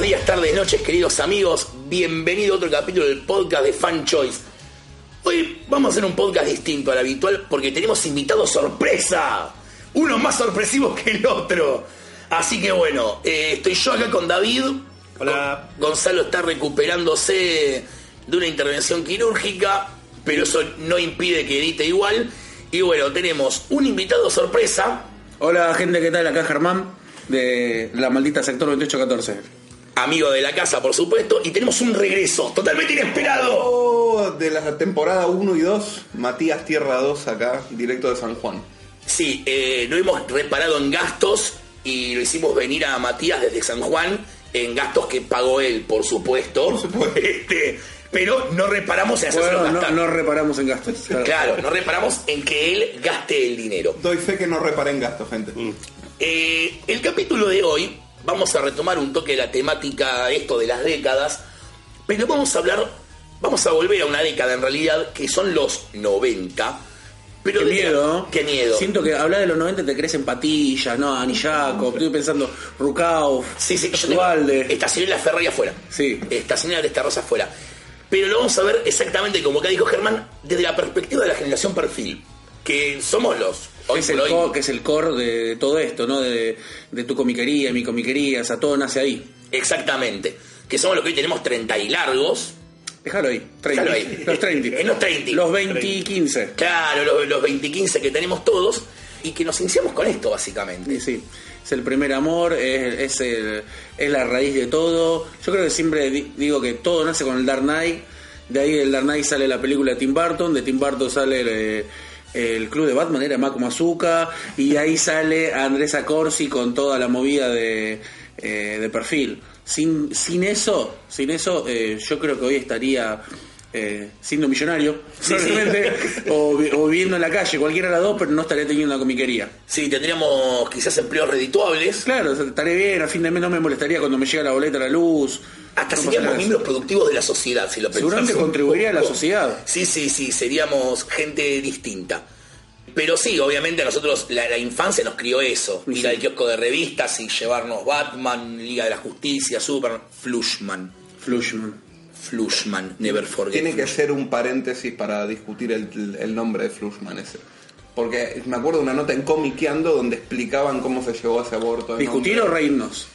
Buenos días, tardes, noches, queridos amigos. Bienvenido a otro capítulo del podcast de Fan Choice. Hoy vamos a hacer un podcast distinto al habitual porque tenemos invitados sorpresa. Uno más sorpresivo que el otro. Así que bueno, eh, estoy yo acá con David. Hola. Gonzalo está recuperándose de una intervención quirúrgica, pero eso no impide que edite igual. Y bueno, tenemos un invitado sorpresa, Hola gente, ¿qué tal? Acá Germán de la maldita sector 2814. Amigo de la casa, por supuesto, y tenemos un regreso totalmente inesperado. Oh, de la temporada 1 y 2, Matías Tierra 2 acá, directo de San Juan. Sí, eh, no hemos reparado en gastos y lo hicimos venir a Matías desde San Juan en gastos que pagó él, por supuesto. Por supuesto. Este, pero no reparamos en hacerlo Bueno, no, gastar. no reparamos en gastos. claro. Claro, no reparamos en que él gaste el dinero. Doy fe que no reparé en gastos, gente. Eh, el capítulo de hoy vamos a retomar un toque de la temática esto de las décadas, pero vamos a hablar, vamos a volver a una década en realidad que son los 90. Pero Qué de- miedo, ¿no? Qué miedo. Siento que hablar de los 90 te crees en patillas, ¿no? Ani Jacob, estoy pensando Rukauf, Sí, sí, Dualde. estacioné la Ferrari afuera. Sí. Estacioné la esta rosa afuera. Pero lo vamos a ver exactamente como acá dijo Germán, desde la perspectiva de la generación perfil. Que somos los. Hoy Es el hoy. core, que es el core de, de todo esto, ¿no? De, de tu comiquería, mi comiquería, o sea, todo nace ahí. Exactamente. Que somos los que hoy tenemos 30 y largos. Déjalo ahí, 30. Déjalo ahí. Los 30. En los 30. Los 20 y 15. Claro, los, los 20 15 que tenemos todos. Y que nos iniciamos con esto, básicamente. Sí, sí. Es el primer amor, es, es, el- es la raíz de todo. Yo creo que siempre di- digo que todo nace con el Dark Knight. De ahí del Dark Knight sale la película de Tim Burton. De Tim Burton sale el, el club de Batman, era Mako Mazuka. Y ahí sale Andrés Acorsi con toda la movida de, eh, de perfil. Sin, sin eso, sin eso eh, yo creo que hoy estaría eh, siendo millonario, Sí, o, vi- o viviendo en la calle, cualquiera de las dos, pero no estaría teniendo una comiquería. Sí, tendríamos quizás empleos redituables. Claro, estaré bien, a fin de mes no me molestaría cuando me llega la boleta a la luz. Hasta No seríamos miembros productivos de la sociedad, si lo pensamos. Seguramente contribuiría a la sociedad. Sí, sí, sí, seríamos gente distinta. Pero sí, obviamente a nosotros la, la infancia nos crió eso. Sí, Ir sí. al kiosco de revistas y llevarnos Batman, Liga de la Justicia, Superman, Flushman. Flushman. Flushman, never forget. Tiene que ser un paréntesis para discutir el, el nombre de Flushman ese. Porque me acuerdo de una nota en Comiqueando donde explicaban cómo se llegó a ese aborto. ¿Discutir o reírnos?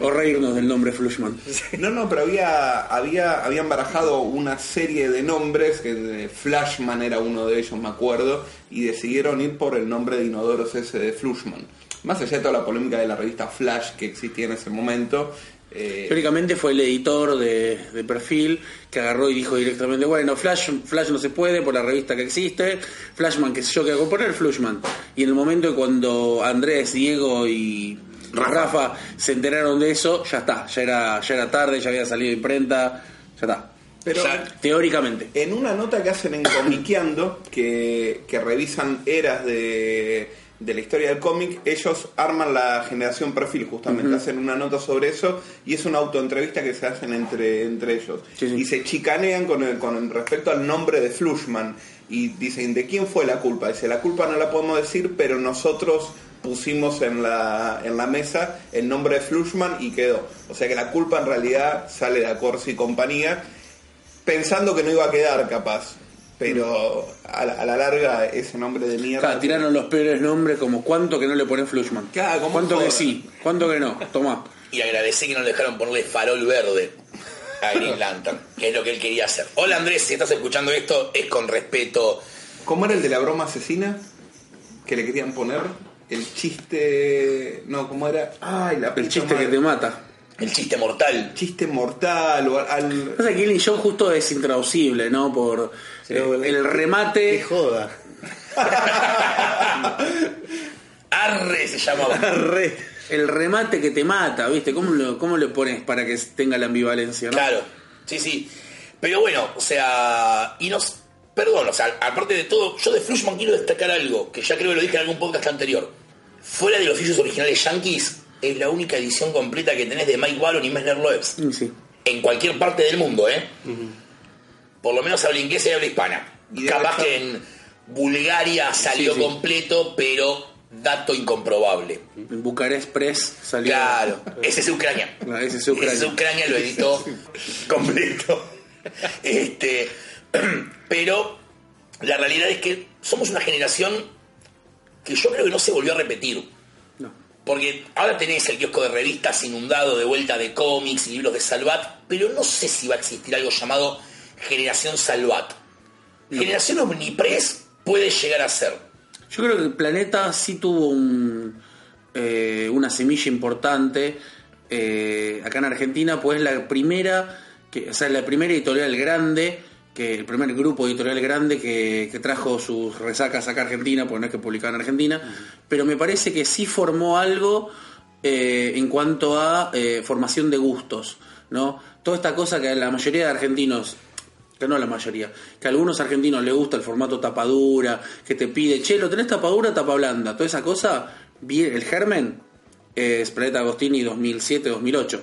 O reírnos del nombre Flushman. No, no, pero había, había, habían barajado una serie de nombres, que de Flashman era uno de ellos, me acuerdo, y decidieron ir por el nombre de inodoros ese de Flushman. Más allá de toda la polémica de la revista Flash que existía en ese momento, eh, Teóricamente fue el editor de, de perfil que agarró y dijo directamente, bueno, Flash, Flash no se puede por la revista que existe, Flashman, que sé yo, que hago poner Flushman. Y en el momento cuando Andrés, Diego y Rafa. Se enteraron de eso, ya está, ya era, ya era tarde, ya había salido de imprenta, ya está. pero Ya. Teóricamente. en una nota que hacen en Comiqueando, que, que revisan eras de, de la historia del cómic, ellos arman la generación perfil, justamente, hacen una nota sobre eso y es una autoentrevista que se hacen entre, entre ellos. Sí, sí. Y se chicanean con, el, con respecto al nombre de Flushman y dicen, ¿de quién fue la culpa? Dice, la culpa no la podemos decir, pero nosotros pusimos en la, en la mesa el nombre de Flushman y quedó. O sea que la culpa en realidad sale de Acorsi y compañía pensando que no iba a quedar capaz. Pero a la, a la larga ese nombre de mierda. Claro, tiraron los peores nombres como cuánto que no le ponen Flushman. Claro, como cuánto que sí, cuánto que no. Toma. Y agradecí que no le dejaron ponerle farol verde a Green Lantern, que es lo que él quería hacer. Hola Andrés, si estás escuchando esto, es con respeto. ¿Cómo era el de la broma asesina? Que le querían poner. El chiste. No, ¿cómo era? Ay, la El chiste que te mata. El chiste mortal. Chiste mortal o al. Pasa que Killing Joke justo es intraducible, ¿no? Por Sí, eh, el- el remate. Qué joda. Arre se llamaba. Re- el remate que te mata, ¿viste? ¿Cómo, lo- ¿Cómo le pones para que tenga la ambivalencia, no? Claro, sí, sí. Pero bueno, o sea, y nos. Perdón, o sea, aparte de todo, yo de Flushman quiero destacar algo, que ya creo que lo dije en algún podcast anterior. Fuera de los issues originales Yankees, es la única edición completa que tenés de Mike Wallon y Messner Loebs. Mm, Sí. En cualquier parte del mundo, ¿eh? Por lo menos habla inglesa y habla hispana. Y Capaz que en Bulgaria salió Sí, sí. completo, pero dato incomprobable. En Bucarest Press salió. Claro, ese es Ucrania. No, ese es Ucrania. Ese es Ucrania lo editó completo. Este, pero la realidad es que somos una generación que yo creo que no se volvió a repetir. No. Porque ahora tenés el kiosco de revistas inundado de vuelta de cómics y libros de Salvat, pero no sé si va a existir algo llamado Generación Salvat. Generación Omnipress puede llegar a ser. Yo creo que el planeta sí tuvo un, eh, una semilla importante eh, acá en Argentina, pues la primera, que, o sea, la primera editorial grande, que el primer grupo editorial grande que, que trajo sus resacas acá a Argentina, porque no es que publicaba en Argentina, pero me parece que sí formó algo eh, en cuanto a eh, formación de gustos, ¿no? Toda esta cosa que a la mayoría de argentinos que no la mayoría, que a algunos argentinos les gusta el formato tapadura, que te pide, che, ¿lo tenés tapadura tapa blanda? Toda esa cosa, bien, el germen es Planeta Agostini 2007-2008.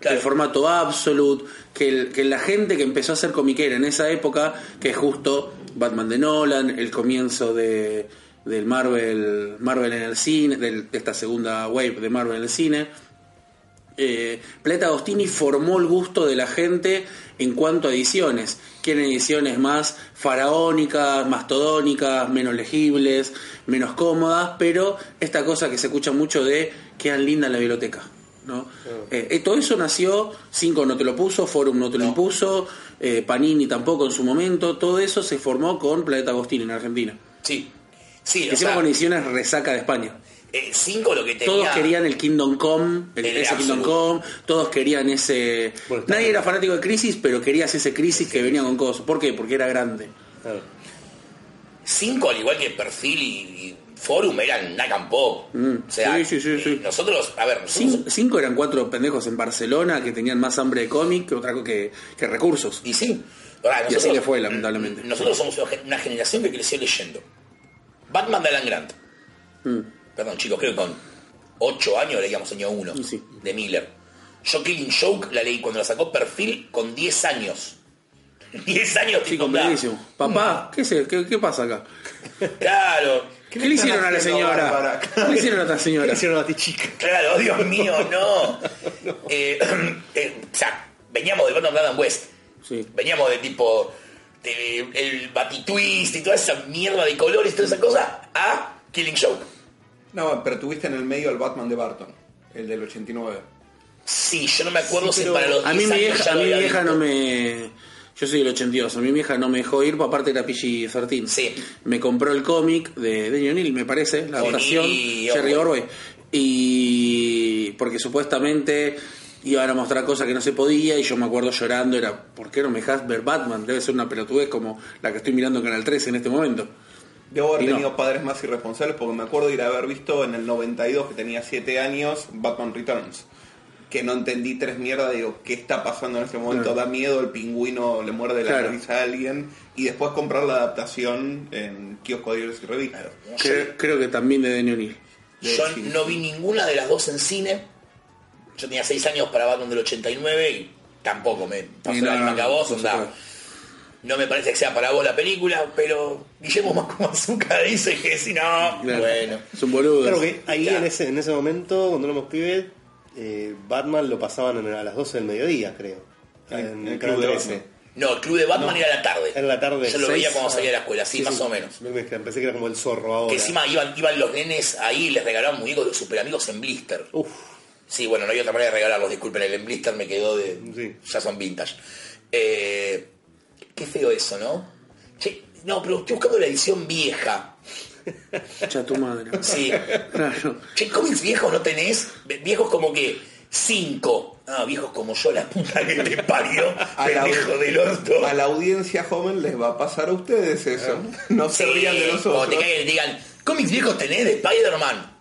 Claro. El formato absolute, que, la gente que empezó a hacer comiquera en esa época, que es justo Batman de Nolan, el comienzo de, del Marvel, Marvel en el cine, de esta segunda wave de Marvel en el cine, eh, Planeta Agostini formó el gusto de la gente en cuanto a ediciones. Quieren ediciones más faraónicas, mastodónicas, menos legibles, menos cómodas, pero esta cosa que se escucha mucho de quedan linda la biblioteca. ¿No? Eh, eh, todo eso nació, Cinco no te lo puso, Forum no te lo impuso, eh, Panini tampoco en su momento, todo eso se formó con Planeta Agostini en Argentina. Sí. Sí, Que o encima sea, con ediciones resaca de España. eh, cinco lo que tenía... Todos querían el Kingdom Come, el- El ese Kingdom. Come, todos querían ese... Bueno, Nadie era fanático de Crisis, pero querías ese Crisis que venía con cosas. ¿Por qué? Porque era grande. Claro. Cinco, al igual que Perfil y, y Forum, eran Nakam Pop. Mm, O sea, sí, sí, sí, sí. eh, nosotros, a ver, nosotros, Cin- cinco eran cuatro pendejos en Barcelona que tenían más hambre de cómic que, otra, que, que recursos. y sí. Ahora, Y así le fue, lamentablemente. Nosotros somos una gen- una generación que creció leyendo. Batman de Alan Grant. Mm. Perdón, chicos, creo que con 8 años leíamos año 1 Sí. de Miller. Yo Killing Joke la leí cuando la sacó Perfil con 10 años. 10 años, Sí, tipo. Papá, ¿qué, se- qué, qué pasa acá? Claro, ¿Qué, le hicieron a la señora? ¿Qué le hicieron a esta ¿Qué señora? le hicieron a ti, chica? claro, Dios mío, no. Eh, eh, o sea, veníamos de Batman de Adam West. Sí. Veníamos de tipo de el Batitwist y toda esa mierda de colores, toda esa cosa, a Killing Joke. No, pero tuviste en el medio al Batman de Barton, el del 89. Sí, yo no me acuerdo Sí, si para los A mí 10 mi vieja, a mi vieja no me... Yo soy del 82, a mi vieja no me dejó ir, aparte era PG-13. Sí. Me compró el cómic de Daniel O'Neill, me parece, la y Jerry. Orwell. Y porque supuestamente iban a mostrar cosas que no se podía, y yo me acuerdo llorando, era, ¿por qué no me dejas ver Batman? Debe ser una pelotudez como la que estoy mirando en Canal 13 en este momento. Debo haber Y no. tenido padres más irresponsables porque me acuerdo de ir a haber visto en el 92, que tenía 7 años, Batman Returns. Que no entendí tres mierdas, digo, ¿qué está pasando en este momento? Claro. Da miedo, el pingüino le muerde la Claro. nariz a alguien. Y después comprar la adaptación en kiosco de diarios y revistas. Creo, creo que también de Daniel O'Neill. Yo no vi ninguna de las dos en cine. Yo tenía 6 años para Batman del 89 y tampoco me pasó la no, misma no, que a vos. no, onda. no. No me parece que sea para vos la película, pero Guillermo Macumazuca dice que si no, Claro. bueno. Es un boludo. Claro que ahí en ese, en ese momento, cuando éramos pibes, eh, Batman lo pasaban a las 12 del mediodía, creo. En- el Club de 13. Batman. No, el club de Batman era la tarde. Era la tarde. Yo lo seis, veía cuando salía de la ah, escuela, sí, más o menos. Me, pensé que era como el zorro ahora. Que encima iban, iban los nenes ahí y les regalaban muñecos de super amigos en blister. Uf, Sí, bueno, no hay otra manera de regalarlos, disculpen, el en blister me quedó de... Sí. Ya son vintage. Eh, qué feo eso, ¿no? Che, no, pero estoy buscando la edición vieja. Echa tu madre. Sí. Claro. Che, cómics viejos no tenés. Viejos como que cinco. Ah, viejos como yo, la puta que te parió. A la, Pendejo del orto. a la audiencia joven les va a pasar a ustedes eso. No se Sí, rían de nosotros. te caigan y te digan, cómics viejos tenés de Spider-Man.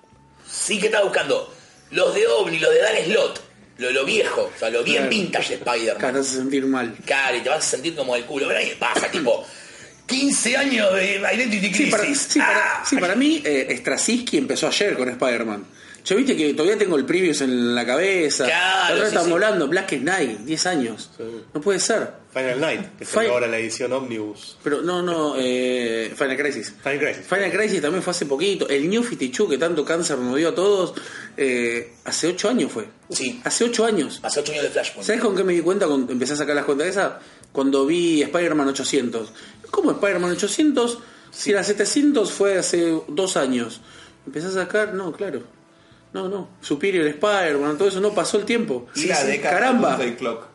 Sí, que estás buscando? Los de OVNI, los de Dan Slot. Lo, lo viejo, o sea, lo bien Claro. vintage de Spider-Man. Cara, te hace sentir mal. Y te vas a sentir como el culo. Pero ahí pasa, tipo, 15 años de Identity Sí, Crisis. para, sí, para, Ah, sí, para mí, eh, Straczynski empezó ayer con Spider-Man. Yo viste que todavía tengo el previews en la cabeza. Claro, La sí. hablando, Black Knight, 10 años. Sí. No puede ser. Final Night, que salió ahora la edición Omnibus. Pero no, no, eh, Final Crisis. Final Crisis. Final Crisis también fue hace poquito. El New 52 que tanto cáncer nos dio a todos, eh, hace 8 años fue. Sí. Hace 8 años. Hace 8 años de Flashpoint. ¿Sabes con qué me di cuenta cuando empecé a sacar las cuentas de esa? Cuando vi Spider-Man 800. ¿Cómo Spider-Man 800? Si la 700 fue hace dos años. Empecé a sacar, no, claro. No, no. Superior Spider-Man, todo eso no pasó el tiempo. Y la década Caramba. Clock.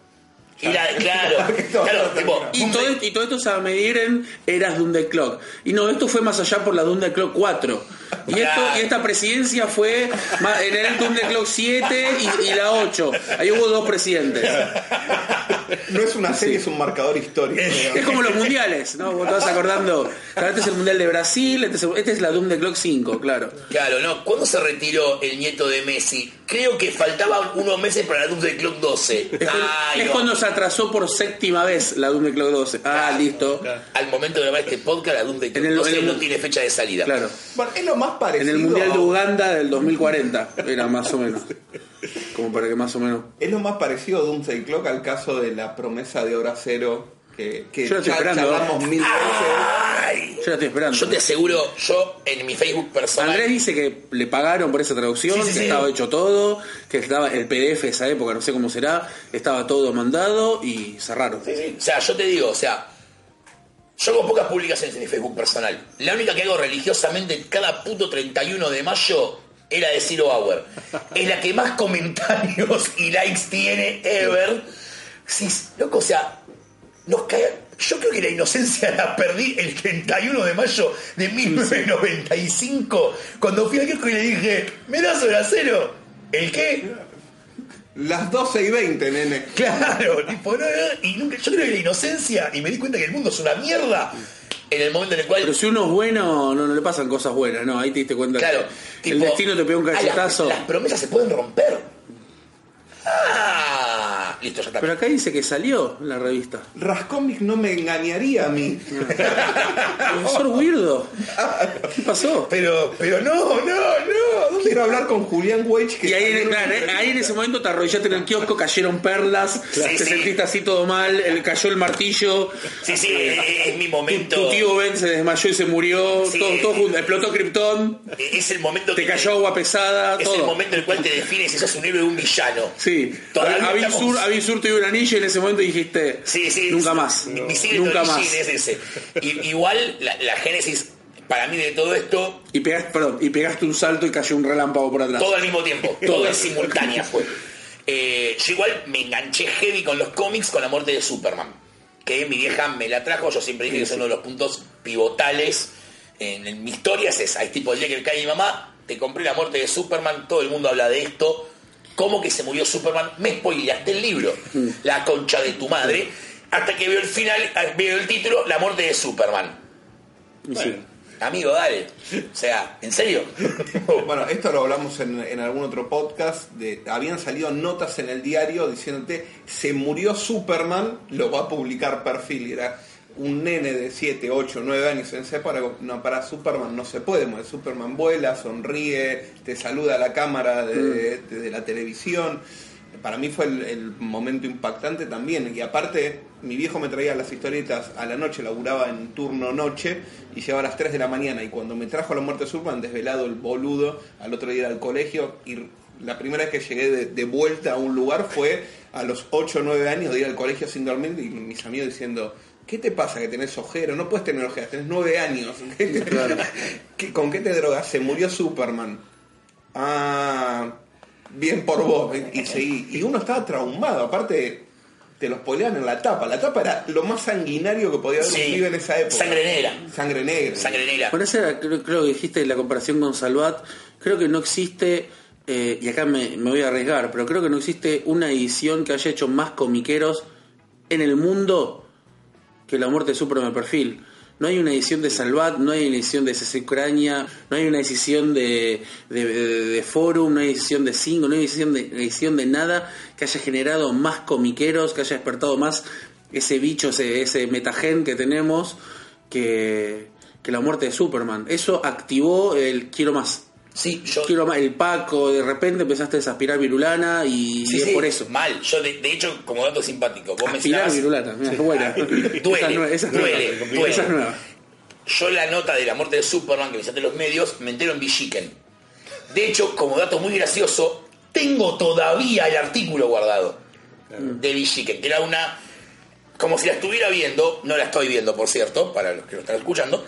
Y la, claro, claro, tipo, Y todo, y todo esto se va a medir en eras Doomsday Clock. Y no, esto fue más allá por la Doomsday Clock 4. Y, esto, y esta presidencia fue en el Doomsday Clock 7 y, y la 8. Ahí hubo dos presidentes. No es una serie, es un marcador histórico. Es como los mundiales, ¿no? Vos te vas acordando. Claro, Este es el mundial de Brasil, este es, el- este es la Doomsday Clock 5, claro. Claro, no. ¿Cuándo se retiró el nieto de Messi? Creo que faltaban unos meses para la Doomsday Clock 12. Es, cuando- Ay, es no. cuando se atrasó por séptima vez la Doomsday Clock 12. Ah, listo. Al momento de grabar este podcast, la Doomsday Clock En el- 12 en el- no tiene fecha de salida. Claro. Bueno, es lo más parecido. En el mundial de Uganda del 2040 era más o menos. Como para que más o menos. Es lo más parecido a Doomsday Clock al caso de la promesa de hora cero que, que Yo lo estoy ya esperando. charlamos mil veces. Ay, Yo la estoy esperando. yo te aseguro, yo en mi Facebook personal. Andrés dice que le pagaron por esa traducción, Sí, sí, que sí. estaba hecho todo, que estaba el PDF de esa época, no sé cómo será, estaba todo mandado y cerraron. Sí, sí. O sea, yo te digo, o sea, yo hago pocas publicaciones en mi Facebook personal. La única que hago religiosamente cada puto 31 de mayo era de Zero Hour. Es la que más comentarios y likes tiene ever. Sí, loco, o sea, nos cae. Yo creo que la inocencia la perdí el 31 de mayo de 1995, cuando fui a Kiosco y le dije, ¿me das hora cero? ¿El qué? Las 12 y 20, nene. Claro, tipo, no, no, y nunca, yo creo que la inocencia, y me di cuenta que el mundo es una mierda, en el momento en el cual... Pero si uno es bueno, no, no le pasan cosas buenas, no, ahí te diste cuenta claro, que el destino te pega un ah, las- cachetazo. Las, promesas se pueden romper. Ah, listo, ya está. Pero acá dice que salió la revista. Rascomic no me engañaría a mí. Profesor Weirdo. ¿Qué pasó? Pero, pero no, no, no. Quiero hablar con Julián Weich que Y ahí, claro, eh, ahí en ese momento te arrodillaste en el kiosco, cayeron perlas, Sí, te sí. sentiste así todo mal, el, cayó el martillo, Sí, sí, es, mi momento. tu tío Ben se desmayó y se murió, Sí. todo, todo junto, explotó Krypton, Es el momento te que cayó agua pesada, Es el momento en el cual te defines si sos un héroe o un villano. Sí, Todavía Avin estamos- Sur, Avin Sur te dio un anillo y en ese momento dijiste, Sí, sí. nunca más, nunca más. es ese. I- igual, la, la génesis, para mí, de todo esto, Y pegaste, perdón, y pegaste un salto y cayó un relámpago por atrás. todo al mismo tiempo. todo en simultánea fue. Eh, yo igual me enganché heavy con los cómics con la muerte de Superman. Que mi vieja me la trajo. Yo siempre dije que es uno de los puntos pivotales en, en mi historia. Es esa. Es tipo el día que cae mi mamá, te compré la muerte de Superman. Todo el mundo habla de esto. ¿Cómo que se murió Superman? Me spoileaste el libro. La concha de tu madre. Hasta que veo el final, veo el título, La muerte de Superman. Sí. Amigo, dale. O sea, ¿en serio? Bueno, esto lo hablamos en, en algún otro podcast. De, habían salido notas en el diario diciéndote se murió Superman, lo va a publicar perfil. Y era un nene de 7, 8, 9 años en ese para, no, para Superman no se puede morir. Superman vuela, sonríe, te saluda a la cámara de- desde la televisión. Para mí fue el, el momento impactante también. Y aparte, mi viejo me traía las historietas a la noche, laburaba en turno noche y llegaba a las 3 de la mañana. Y cuando me trajo la muerte de Superman, desvelado el boludo, al otro día al colegio. Y la primera vez que llegué de, de vuelta a un lugar fue a los 8 o 9 años de ir al colegio sin dormir y mis amigos diciendo. ¿Qué te pasa que tenés ojero? No puedes tener ojeras, tenés nueve años. ¿Qué- ¿Con qué te drogas? Se murió Superman. Ah, bien por vos. Y, seguí. y uno estaba traumado, aparte te lo spoilean en la tapa. La tapa era lo más sanguinario que podía haber Sí. pibe en esa época. Sangre negra. Sangre negra. Sangre negra. Por eso era- creo, creo que dijiste la comparación con Salvat. Creo que no existe, eh, y acá me, me voy a arriesgar, pero creo que no existe una edición que haya hecho más comiqueros en el mundo que la muerte de Superman perfil. No hay una edición de Salvat, no hay una edición de CC Ucrania, no hay una edición de, de, de- Forum, no hay edición de Cinco, no hay edición de, edición de nada que haya generado más comiqueros, que haya despertado más ese bicho, ese, ese metagen que tenemos que, que la muerte de Superman. Eso activó el quiero más. Sí, yo. Quiero más. El Paco, de repente empezaste a aspirar virulana y, Sí, y es sí, por eso. Mal. Yo, de, de hecho, como dato simpático, vos Aspirar virulana, mira, es buena. Duele, Esa es nueva, esa es duele, nueva. duele. Esa es nueva. Yo la nota de la muerte de Superman que me en los medios me entero en Villiquen. De hecho, como dato muy gracioso, tengo todavía el artículo guardado de Villiquen, que era una. Como si la estuviera viendo, no la estoy viendo, por cierto, para los que lo están escuchando.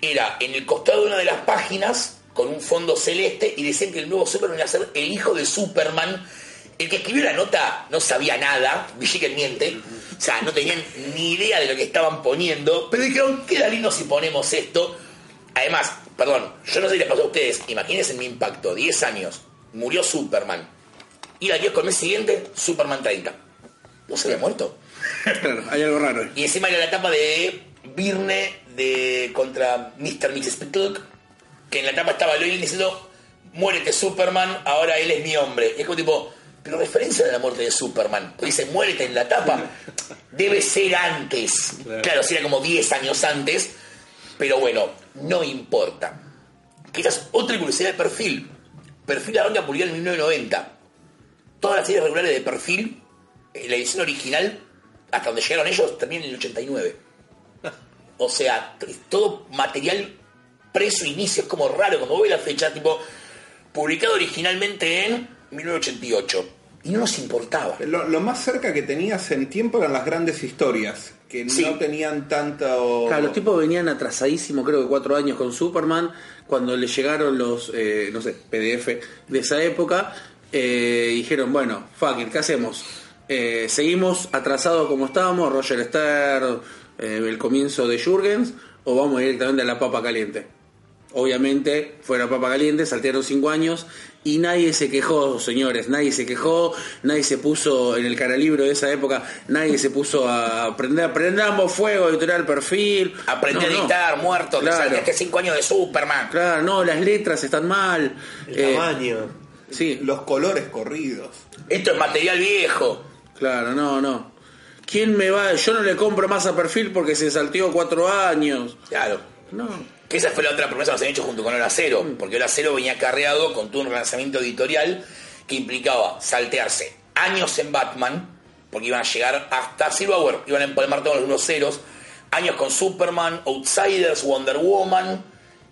Era en el costado de una de las páginas, con un fondo celeste, y decían que el nuevo Superman iba a ser el hijo de Superman. El que escribió la nota no sabía nada, Villiquen miente, o sea, no tenían ni idea de lo que estaban poniendo, pero dijeron, queda lindo si ponemos esto. Además, perdón, yo no sé si les pasó a ustedes, imagínense mi impacto, 10 años, murió Superman, y al con el mes siguiente, Superman 30. ¿No se había muerto? Claro, hay algo raro. Y encima era la etapa de Birne de contra Mr. Mrs. Pickle, que en la etapa estaba Lois diciendo, muérete Superman, ahora él es mi hombre. Y es como tipo, pero referencia de la muerte de Superman. Pues dice, muérete en la tapa. Debe ser antes. Claro, si era como 10 años antes. Pero bueno, no importa. Quizás otra curiosidad de perfil. Perfil la banca publicó en 1990. Todas las series regulares de perfil, eh, la edición original, hasta donde llegaron ellos, termina en el 89. O sea, todo material preso inicio es como raro, como ve la fecha, tipo, publicado originalmente en 1988. Y no nos importaba. Lo, lo más cerca que tenías en tiempo eran las grandes historias, que Sí. no tenían tanto... Claro, los tipos venían atrasadísimos, creo que cuatro años con Superman, cuando le llegaron los, eh, no sé, PDF de esa época, eh, dijeron, bueno, fuck it, ¿qué hacemos? Eh, ¿Seguimos atrasados como estábamos, Roger Stern, eh, el comienzo de Jurgens, o vamos directamente a la papa caliente? Obviamente fue la papa caliente, saltearon cinco años y nadie se quejó, señores, nadie se quejó, nadie se puso en el caralibro de esa época, nadie se puso a prender, prendamos fuego, editorial perfil. Aprendí No, a no. dictar, muerto, Claro. que 5 años de Superman. Claro, no, las letras están mal. El Eh, tamaño. sí, Los colores corridos. Esto es material viejo. claro, no, no. ¿Quién me va? Yo no le compro más a perfil porque se salteó cuatro años. Claro. No. Que esa fue la otra promesa que nos habían hecho junto con Hora Cero, porque Hora Cero venía carreado con todo un relanzamiento editorial que implicaba saltearse años en Batman, porque iban a llegar hasta Silverware, iban a empalmar todos los ceros, años con Superman, Outsiders, Wonder Woman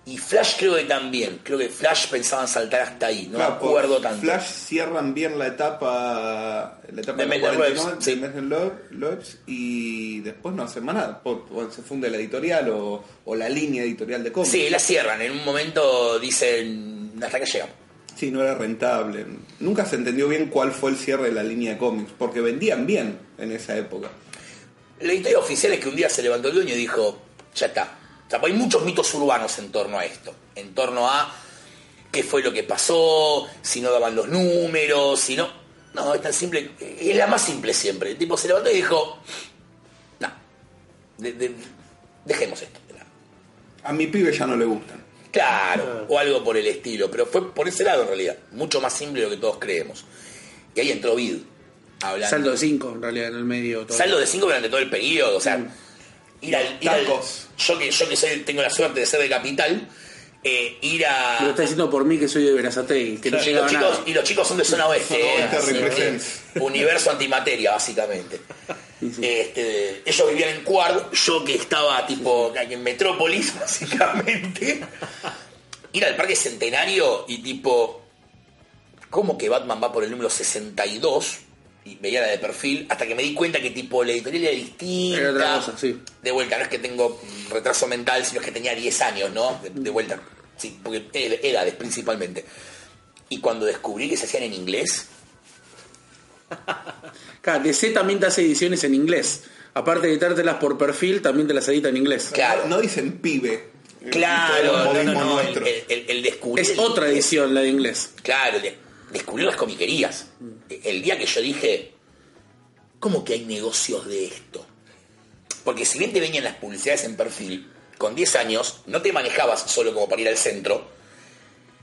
y Flash creo que también, creo que Flash pensaban saltar hasta ahí, no Claro, me acuerdo tanto. Flash cierran bien la etapa, la etapa De los Metal 49, Webs, de sí. Metal Lo- Loebs, y después no hacen más nada. se funde la editorial o, o la línea editorial de cómics. Sí, la cierran, en un momento dicen hasta que llegamos. Sí, no era rentable. Nunca se entendió bien cuál fue el cierre de la línea de cómics, porque vendían bien en esa época. La historia oficial es que un día se levantó el dueño y dijo, ya está. O sea, hay muchos mitos urbanos en torno a esto. En torno a qué fue lo que pasó, si no daban los números, si no... No, es tan simple. Es la más simple siempre. El tipo se levantó y dijo, no, de- de- dejemos esto. A mi pibe ya no le gustan. Claro, o algo por el estilo. Pero fue por ese lado en realidad. Mucho más simple de lo que todos creemos. Y ahí entró Vid. Hablando. Saldo de cinco, en realidad, en el medio. todo. Saldo de 5 durante todo el periodo, o sea, ir al, ir al- yo que yo que soy, tengo la suerte de ser de capital, eh, ir a Lo está diciendo por mí que soy de que no y los chicos nada. y los chicos son de zona oeste, eh, represents. universo antimateria básicamente. Sí, sí. Este, ellos vivían en Cuard, yo que estaba tipo en Metrópolis básicamente. Ir al Parque Centenario y tipo ¿cómo que Batman va por el número 62? Y veía la de perfil, hasta que me di cuenta que tipo la editorial era distinta. Era otra cosa, sí. De vuelta, no es que tengo retraso mental, sino es que tenía 10 años, ¿no? De, de vuelta. Sí, porque ed- edades principalmente. Y cuando descubrí que se hacían en inglés, Claro, DC también te hace ediciones en inglés. Aparte de editártelas por perfil, también te las edita en inglés. Claro. No, dicen pibe. claro, el no, no, no, el, el- el- el descubrir. Es el otra inglés. edición la de inglés. Claro, de- descubrir las comiquerías. El día que yo dije, ¿cómo que hay negocios de esto? Porque si bien te venían las publicidades en perfil, con 10 años no te manejabas solo como para ir al centro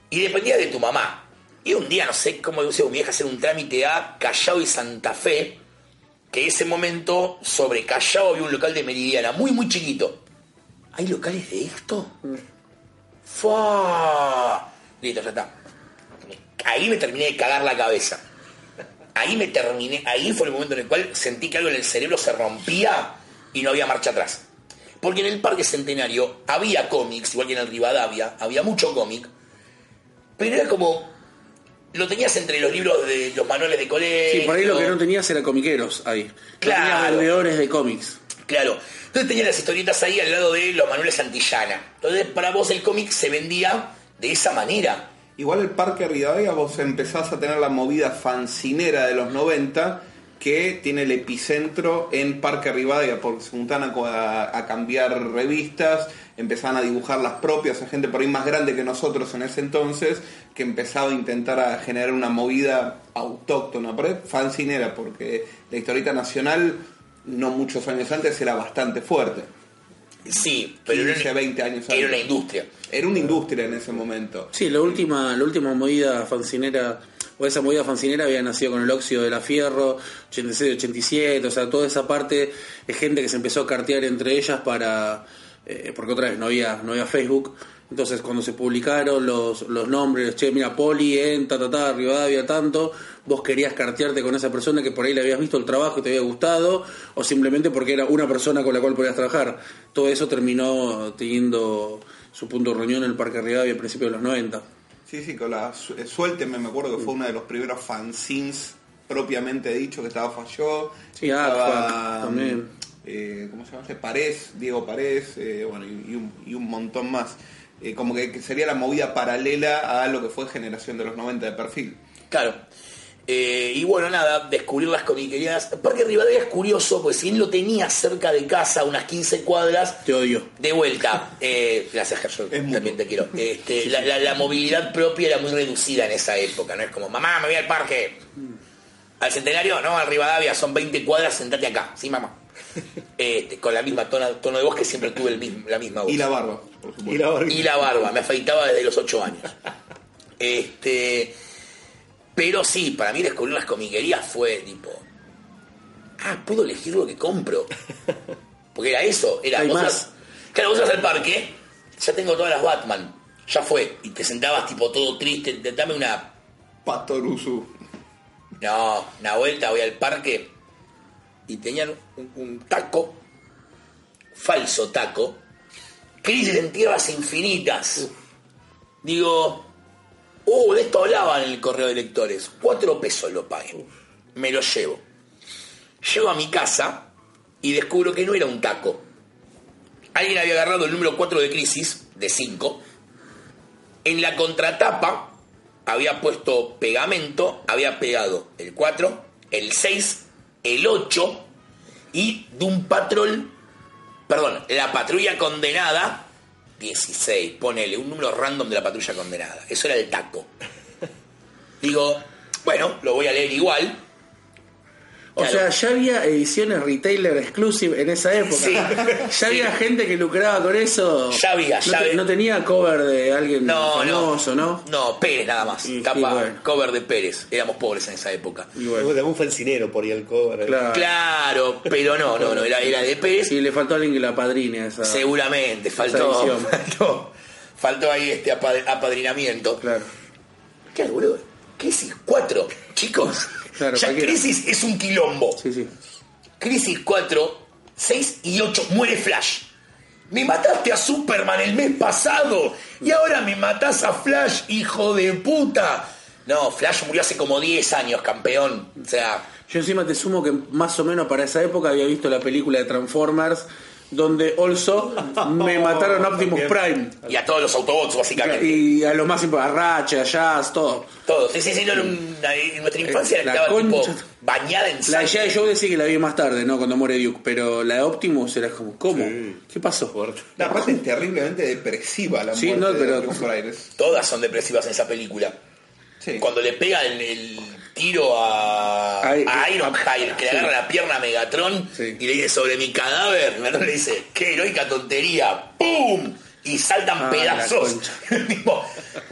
y dependías de tu mamá. Y un día, no sé cómo decía mi vieja hacer un trámite a Callao y Santa Fe, que en ese momento sobre Callao había un local de Meridiana, muy, muy chiquito. ¿Hay locales de esto? ¡Fua! Listo, ya está. Ahí me terminé de cagar la cabeza. Ahí me terminé, ahí fue el momento en el cual sentí que algo en el cerebro se rompía y no había marcha atrás. Porque en el Parque Centenario había cómics, igual que en el Rivadavia, había mucho cómic, pero era como. Lo tenías entre los libros de los manuales de colegio. Sí, por ahí lo que no tenías era comiqueros ahí. No Claro. tenías vendedores de cómics. Claro. Entonces tenías las historietas ahí al lado de los manuales Santillana. Entonces para vos el cómic se vendía de esa manera. Igual el Parque Rivadavia vos empezás a tener la movida fancinera de los 90 que tiene el epicentro en Parque Rivadavia porque se juntan a, cambiar revistas, empezaban a dibujar las propias, a gente por ahí más grande que nosotros en ese entonces, que empezaba a intentar a generar una movida autóctona, fancinera, porque la historieta nacional no muchos años antes era bastante fuerte. Sí, pero 15, era, 20 años era una antes. industria. Era una industria en ese momento. Sí, la última, la última movida fancinera, o esa movida fancinera había nacido con el óxido de la fierro, 86, 87, o sea, toda esa parte de gente que se empezó a cartear entre ellas para, eh, porque otra vez no había, no había Facebook, entonces cuando se publicaron los, los nombres, che, mira, Poli, en, ta, ta, ta, Rivadavia, tanto, vos querías cartearte con esa persona que por ahí le habías visto el trabajo y te había gustado, o simplemente porque era una persona con la cual podías trabajar. Todo eso terminó teniendo su punto de reunión en el Parque Rivadavia a principios de los 90. Sí, sí, con la su- eh, Suélteme, me acuerdo que fue uno de los primeros fanzines propiamente dicho que estaba Falló. Sí, estaba, Aquac también. eh, ¿Cómo se llama? Parés, Diego Parés, eh, bueno, y, y un, y un montón más. Eh, como que, que sería la movida paralela a lo que fue Generación de los 90 de perfil. Claro. Eh, y bueno, nada, descubrir las comiquerías. Parque Rivadavia es curioso, porque si él lo tenía cerca de casa, unas 15 cuadras, Te odio. de vuelta. eh, gracias, Gerson, también te quiero. Este, la, la- la movilidad propia era muy reducida en esa época, ¿no? Es como, mamá, me voy al parque. Al centenario, no, al Rivadavia, son 20 cuadras, sentate acá. Sí, mamá. Este, con la misma tono, tono de voz que siempre tuve el mismo, la misma voz. Y la barba, por supuesto. Y la barba- Y la barba, me afeitaba desde los 8 años. Este. Pero sí, para mí descubrir las comiquerías fue tipo. Ah, puedo elegir lo que compro. Porque era eso, era. Hay vos más. claro, vos ibas al parque, ya tengo todas las Batman, ya fue. Y te sentabas tipo todo triste, te- dame una. Patoruzu. No, una vuelta, voy al parque. Y tenían un, un taco, falso taco, crisis en tierras infinitas. Digo, uh, de esto hablaban en el correo de lectores. Cuatro pesos lo pagué. Me lo llevo. Llego a mi casa y descubro que no era un taco. Alguien había agarrado el número 4 de Crisis, de 5. En la contratapa había puesto pegamento, había pegado el 4, el 6, el 8 y de un patrol, perdón, la patrulla condenada, 16, ponele, un número random de la patrulla condenada. Eso era el taco. Digo, bueno, lo voy a leer igual. O Claro. sea, ya había ediciones retailer exclusive en esa época. Sí. Ya había gente que lucraba con eso. Ya había, no, ya te- había. no tenía cover de alguien No, famoso, no. ¿no? No, Pérez nada más. Y- y bueno. cover de Pérez. Éramos pobres en esa época. Y bueno, De algún fancinero por ahí el cover. ¿eh? claro. Claro, pero no, no, no, era, era de Pérez. Sí, le faltó a alguien que la padrine a esa. Seguramente, faltó, faltó, faltó ahí este apa- apadrinamiento. Claro. ¿Qué boludo? Crisis 4, chicos. Claro, ya cualquiera. Crisis es un quilombo. Sí, sí. Crisis 4, 6 y 8, muere Flash. Me mataste a Superman el mes pasado y ahora me matás a Flash, hijo de puta. No, Flash murió hace como 10 años, campeón. O sea, Yo encima te sumo que más o menos para esa época había visto la película de Transformers donde also me mataron a Optimus Prime. y a todos los Autobots, básicamente. Y a lo más importante, a Ratchet, a Jazz, todo. Todos. Sí, sí, sí, no, un- en nuestra infancia La estaba tipo concha. bañada en La de sangre. G.I. Joe decía que la vi más tarde, ¿no? Cuando muere Duke. Pero la de Optimus era como, ¿cómo? Sí. ¿Qué pasó? Fuerte. La parte es terriblemente depresiva la Sí, muerte no, de pero- Optimus Prime. Todas son depresivas en esa película. Sí. Cuando le pegan el tiro a, Ay, a eh, Ironhide, que le agarra la pierna a Megatron y le dice sobre mi cadáver, Megatron le dice, qué heroica tontería, ¡pum! Y saltan Ah, pedazos. Tipo,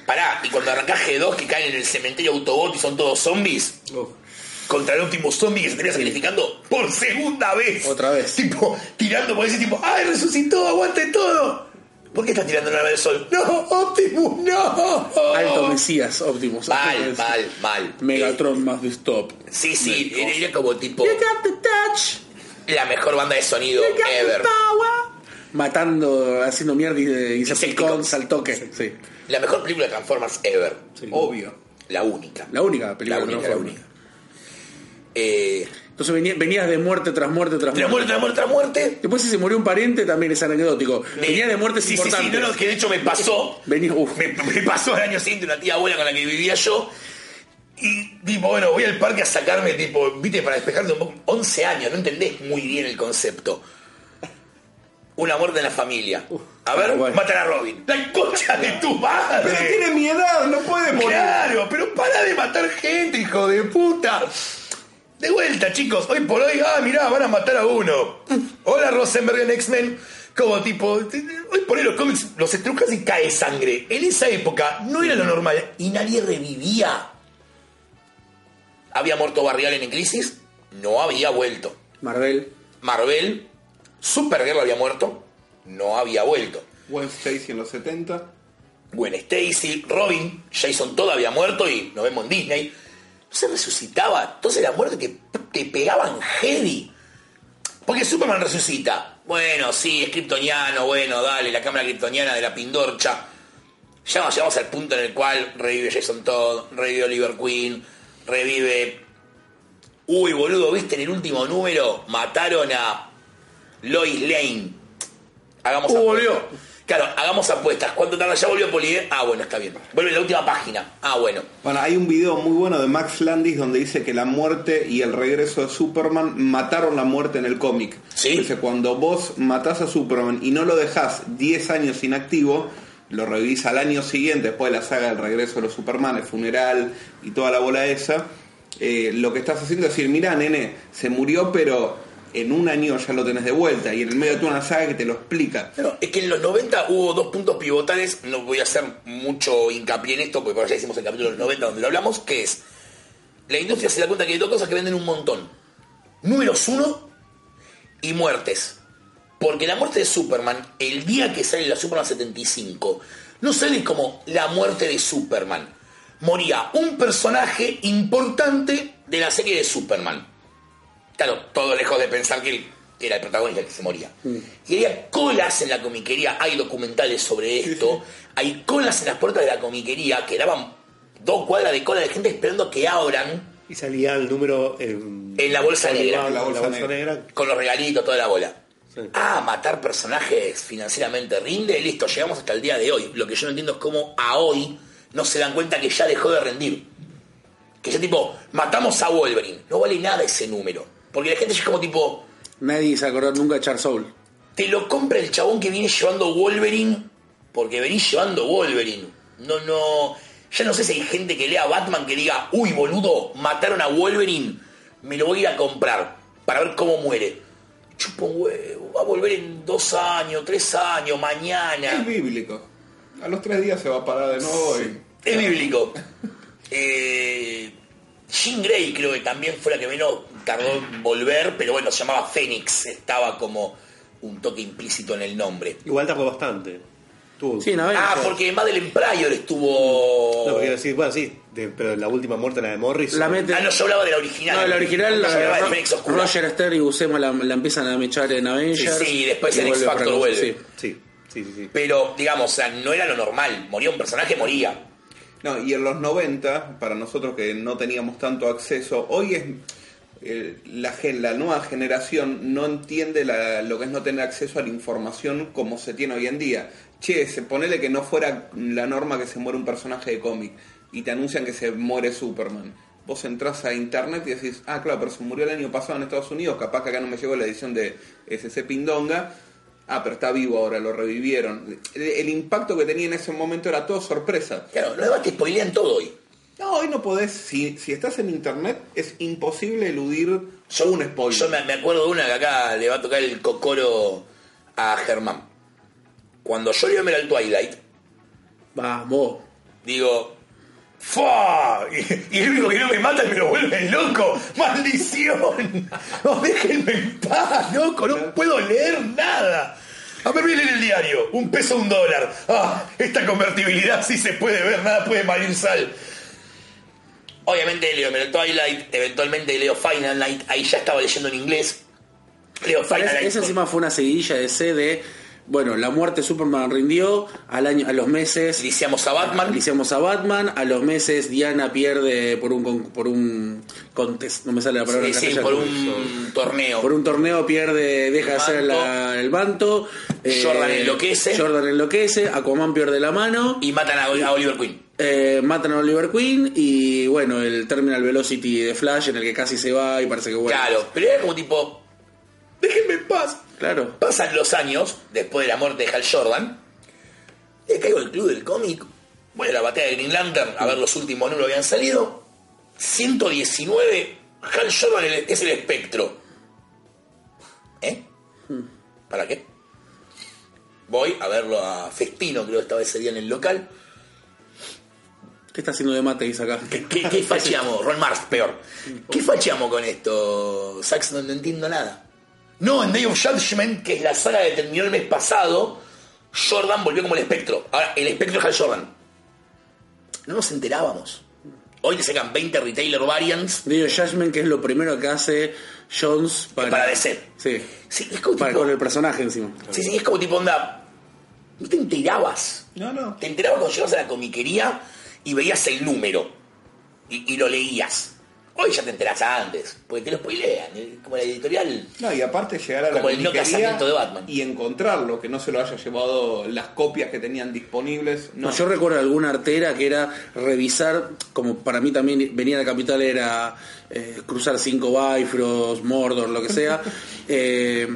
pará, y cuando arrancás G2 que caen en el cementerio Autobot y son todos zombies, Uf. contra el último zombie que se estaría sacrificando por segunda vez. Otra vez. Tipo, tirando por ese tipo, ¡ay, resucitó! ¡Aguante todo! ¿Por qué estás tirando una del sol? ¡No, Optimus, no! Alto Mesías Optimus. Mal, mal, mal. Megatron más de stop. Sí, sí, era, como tipo You got the touch. la mejor banda de sonido You got the ever. power. Matando, haciendo mierda y de Insecticons Insecticons. al toque. Sí. La mejor película de Transformers ever. Obvio. La única. La única película La de única, la única. Eh, Entonces venía- venías de muerte tras muerte tras tras muerte. muerte, tras muerte, tras muerte. Después si se murió un pariente también es anecdótico. Venía de muertes sí, sí, sí, importantes. no, no, que de hecho me pasó. Venía, uf. Me, me pasó el año siguiente una tía abuela con la que vivía yo. Y tipo, bueno, voy al parque a sacarme, tipo, viste, para despejarte un poco. 11 años, no entendés muy bien el concepto. Una muerte en la familia. A ver, bueno. matan a Robin. La concha de tu madre. Pero tiene mi edad, no puede morir. Claro, pero para de matar gente, hijo de puta. De vuelta, chicos. Hoy por hoy, ah, mirá, van a matar a uno. Hola, Rosenberg en X-Men. Como tipo, hoy por hoy los cómics los estrujas y cae sangre. En esa época no era lo normal y nadie revivía. ¿Había muerto Barrial en Crisis? No había vuelto. Marvel. Marvel, Supergirl había muerto, no había vuelto. Gwen Stacy en los 70. Gwen Stacy, Robin, Jason todo había muerto y nos vemos en Disney. No se resucitaba. Entonces la muerte te, te pegaban heavy. Porque Superman resucita. Bueno, sí, es kryptoniano, bueno, dale, la cámara kryptoniana de la Pindorcha. Ya nos llegamos al punto en el cual revive Jason Todd, revive Oliver Queen, revive... Uy, boludo, ¿viste en el último número? Mataron a Lois Lane. Hagamos Uh, volvió. Claro, hagamos apuestas. ¿Cuánto tarda? ¿Ya volvió Polié? Ah, bueno, está bien. Vuelve la última página. Ah, bueno. Bueno, hay un video muy bueno de Max Landis donde dice que la muerte y el regreso de Superman mataron la muerte en el cómic. Sí. Dice, cuando vos matás a Superman y no lo dejás 10 años inactivo, lo revivís al año siguiente, después de la saga del regreso de los Superman, el funeral y toda la bola esa, eh, lo que estás haciendo es decir, mira, nene, se murió, pero en un año ya lo tenés de vuelta. Y en el medio de una saga que te lo explica. Claro, es que en los 90 hubo dos puntos pivotales. No voy a hacer mucho hincapié en esto, porque por allá hicimos el capítulo de los 90 donde lo hablamos, que es... La industria se da cuenta que hay dos cosas que venden un montón. Números uno y muertes. Porque la muerte de Superman, el día que sale la Superman 75, no sale como la muerte de Superman. Moría un personaje importante de la serie de Superman. Claro, todo lejos de pensar que él era el protagonista el que se moría. Y había colas en la comiquería, hay documentales sobre esto, hay colas en las puertas de la comiquería que daban dos cuadras de cola de gente esperando que abran Y salía el número en, En la bolsa negra. En la bolsa, La bolsa negra. con los regalitos, toda la bola. Sí. Ah, matar personajes financieramente rinde, listo, llegamos hasta el día de hoy. Lo que yo no entiendo es cómo a hoy no se dan cuenta que ya dejó de rendir. Que ya tipo, matamos a Wolverine, no vale nada ese número. Porque la gente ya es como tipo, Nadie se acordó nunca de Charles Soul. te lo compra el chabón que viene llevando Wolverine porque venís llevando Wolverine. No, no. Ya no sé si hay gente que lea Batman que diga, uy, boludo, mataron a Wolverine, me lo voy a ir a comprar para ver cómo muere. Chupa un huevo, va a volver en dos años, tres años, Es mañana. bíblico. A los tres días se va a parar de nuevo y... Es bíblico. Eh, Jean Grey creo que también fue la que menos tardó en volver, pero bueno, se llamaba Fénix, estaba como un toque implícito en el nombre. Igual tardó bastante. Sí, no, Ah, eh, porque Madeleine Pryor estuvo. No, porque decir, bueno, sí, de- pero la última muerte, la de Morris. La mete- Ah, no, yo hablaba de la original. No, la original, Yo la hablaba de Ro- Fénix Oscura. Roger Esther y Buscema la, la empiezan a mechar en Avengers. Sí, sí, después en X vuelve Factor vuelve. sí. Sí, sí, sí. sí. Pero, digamos, o sea, no era lo normal. Moría un personaje, moría. No, y en los 90, para nosotros que no teníamos tanto acceso, hoy es eh, la, la nueva generación no entiende la- lo que es no tener acceso a la información como se tiene hoy en día. Che, se ponele que no fuera la norma que se muere un personaje de cómic y te anuncian que se muere Superman. Vos entras a internet y decís, ah, claro, pero se murió el año pasado en Estados Unidos, capaz que acá no me llegó la edición de SC Pindonga. Ah, pero está vivo ahora, lo revivieron. El, impacto que tenía en ese momento era todo sorpresa. Claro, los demás te spoilean todo hoy. No, hoy no podés, si, si estás en internet, es imposible eludir Yo, un spoiler. yo me, me acuerdo de una que acá le va a tocar el cocoro a Germán. Cuando yo le a al Twilight, Vamos. digo, ¡Fua! Y, y el único que no me mata y me lo vuelve loco. ¡Maldición! ¡No, déjenme en paz, loco! No puedo leer nada. A ver, viene en el diario, un peso, un dólar. Ah, esta convertibilidad sí se puede ver, nada puede malir sal. Obviamente leo Metal Twilight, eventualmente leo Final Night, ahí ya estaba leyendo en inglés. Leo Final Night. esa encima fue una seguidilla de C de, bueno, la muerte de Superman rindió, al año, a los meses Iniciamos a Batman. Iniciamos a Batman, a los meses Diana pierde por un por un contest, no me sale la palabra Sí, por un torneo. Por un torneo pierde, deja de El hacer la- el manto. eh, Jordan enloquece. Jordan enloquece, Aquaman pierde la mano. Y matan a, a Oliver Queen. eh, matan a Oliver Queen y bueno, el Terminal Velocity de Flash en el que casi se va y parece que vuelve. Claro, pero era como tipo. Déjenme en paz. Claro. Pasan los años, después de la muerte de Hal Jordan. Le caigo el club del cómic. Voy a la batalla de Green Lantern a ver los últimos números que habían salido. 119. Hal Jordan es el espectro. ¿Eh? ¿Para qué? Voy a verlo a Festino, creo que estaba ese día en el local. ¿Qué está haciendo de Mateis acá? ¿Qué, qué, qué facheamos? Ron Mars, peor. ¿Qué facheamos con esto? Sax, no, no entiendo nada. No, en Day of Judgment, que es la saga que terminó el mes pasado, Jordan volvió como el espectro. Ahora, el espectro es Hal Jordan. No nos enterábamos. Hoy le sacan 20 retailer variants. Digo, Judgment, que es lo primero que hace Jones para, Para DC. Sí. Sí, es como Para tipo, con el personaje encima. sí, sí, es como tipo onda. No te enterabas. No, no. Te enterabas cuando llegabas a la comiquería y veías el número. Y, y lo leías. Hoy ya te enterás antes, porque te lo spoilean. eh, Como la editorial. No, y aparte llegar a la Como el no comiquería casamiento de Batman. y encontrarlo, que no se lo haya llevado las copias que tenían disponibles. No, No, yo recuerdo alguna artera que era revisar, como para mí también venía a la capital era eh, cruzar cinco Bifrost, Mordor, lo que sea. eh,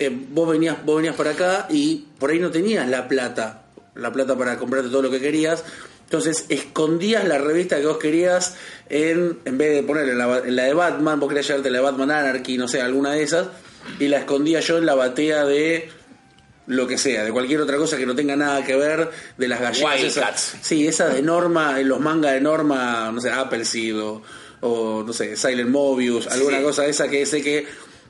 eh, vos venías, vos venías para acá y por ahí no tenías la plata, la plata para comprarte todo lo que querías. Entonces escondías la revista que vos querías en, en vez de poner en la, en la de Batman, vos querías llevarte la de Batman Anarchy, no sé, alguna de esas, y la escondía yo en la batea de lo que sea, de cualquier otra cosa que no tenga nada que ver, de las galletas. esas-. Sí, esa de Norma, en los mangas de Norma, no sé, Appleseed o, o, no sé, Silent Mobius, alguna Sí. cosa de esa que sé que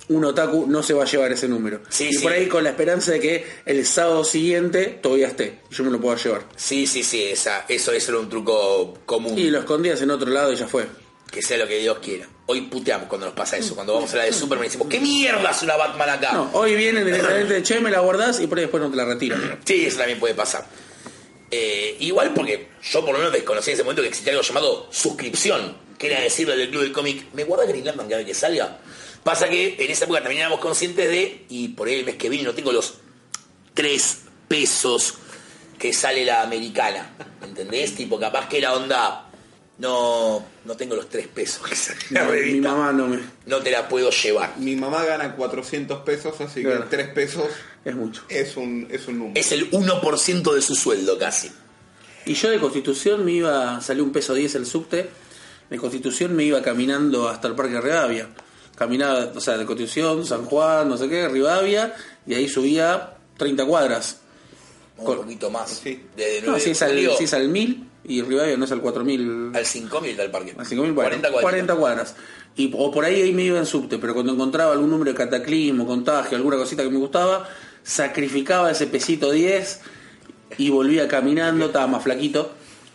un otaku no se va a llevar ese número. Sí, y sí. por ahí con la esperanza de que el sábado siguiente todavía esté, yo me lo pueda llevar. Sí, sí, sí, esa, eso, eso era un truco común. Y lo escondías en otro lado y ya fue. Que sea lo que Dios quiera. Hoy puteamos cuando nos pasa eso. Cuando vamos a la de Superman y decimos, ¿qué mierda es una Batman acá? No, hoy vienen directamente de che, me la guardás y por ahí después no te la retiran. Sí, eso también puede pasar. Eh, igual porque yo por lo menos desconocí en ese momento que existía algo llamado suscripción, que era decirle del club del cómic, ¿me guarda Green Lantern cada vez que salga? Pasa que en esa época también éramos conscientes de, y por ahí el mes que viene no tengo los tres pesos que sale la americana, ¿entendés? Tipo, capaz que la onda, no, no tengo los tres pesos que sale la Mi mamá no me... no te la puedo llevar. Mi mamá gana 400 pesos, así Claro. que 3 pesos Es mucho. es un, es un número. Es el 1% de su sueldo casi. Y yo de Constitución me iba, salió un peso 10 el subte, de Constitución me iba caminando hasta el Parque Rivadavia. Caminaba, o sea, de Constitución, San Juan, no sé qué, Rivadavia, y ahí subía 30 cuadras. Un Con- poquito más. Sí. Desde No, 9 si es, al, si es al 1000 y Rivadavia no es al 4000. al 5000 del parque. Al 5000, bueno, 40 40, cuadritos. cuadras. Y, o por ahí, ahí me iba en subte, pero cuando encontraba algún número de cataclismo, contagio, alguna cosita que me gustaba, sacrificaba ese pesito 10 y volvía caminando, estaba más flaquito,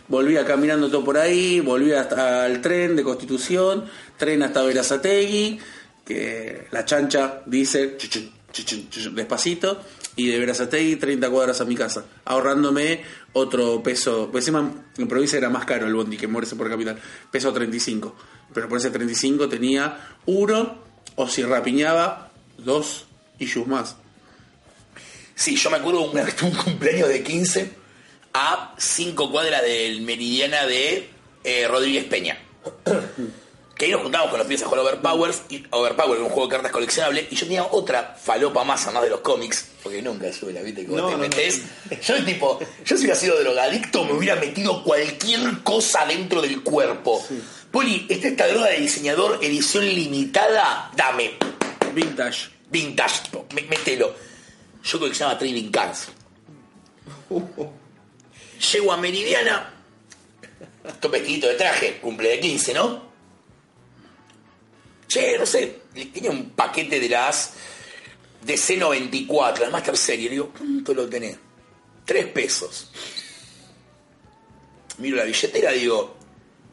volvía caminando todo por ahí, volvía hasta el tren de Constitución, tren hasta Verazategui, que la chancha dice despacito, y de Verazategui 30 cuadras a mi casa, ahorrándome otro peso, pues encima en provincia era más caro el bondi que moverse por capital, peso 35, pero por ese 35 tenía uno, o si rapiñaba, dos issues más. Sí, yo me acuerdo tuve un cumpleaños de 15 a 5 cuadras del Meridiana de eh, Rodríguez Peña. que ahí nos juntábamos con los pies a jugar Overpowers, y Overpower, un juego de cartas coleccionable, y yo tenía otra falopa más además de los cómics, porque nunca sube la viste y cuando No, te no, no. metes. Yo tipo, yo si hubiera sido drogadicto me hubiera metido cualquier cosa dentro del cuerpo. Poli, esta esta droga de diseñador, edición limitada, dame. Vintage. Vintage, tipo, mételo. Yo que llama Trading Cards. Llego a Meridiana. Estoy vestidito de traje, cumple de 15, ¿no? Che, no sé, tenía un paquete de las DC94, la Master Serie. Le digo, ¿cuánto lo tenés? Tres pesos. Miro la billetera, digo,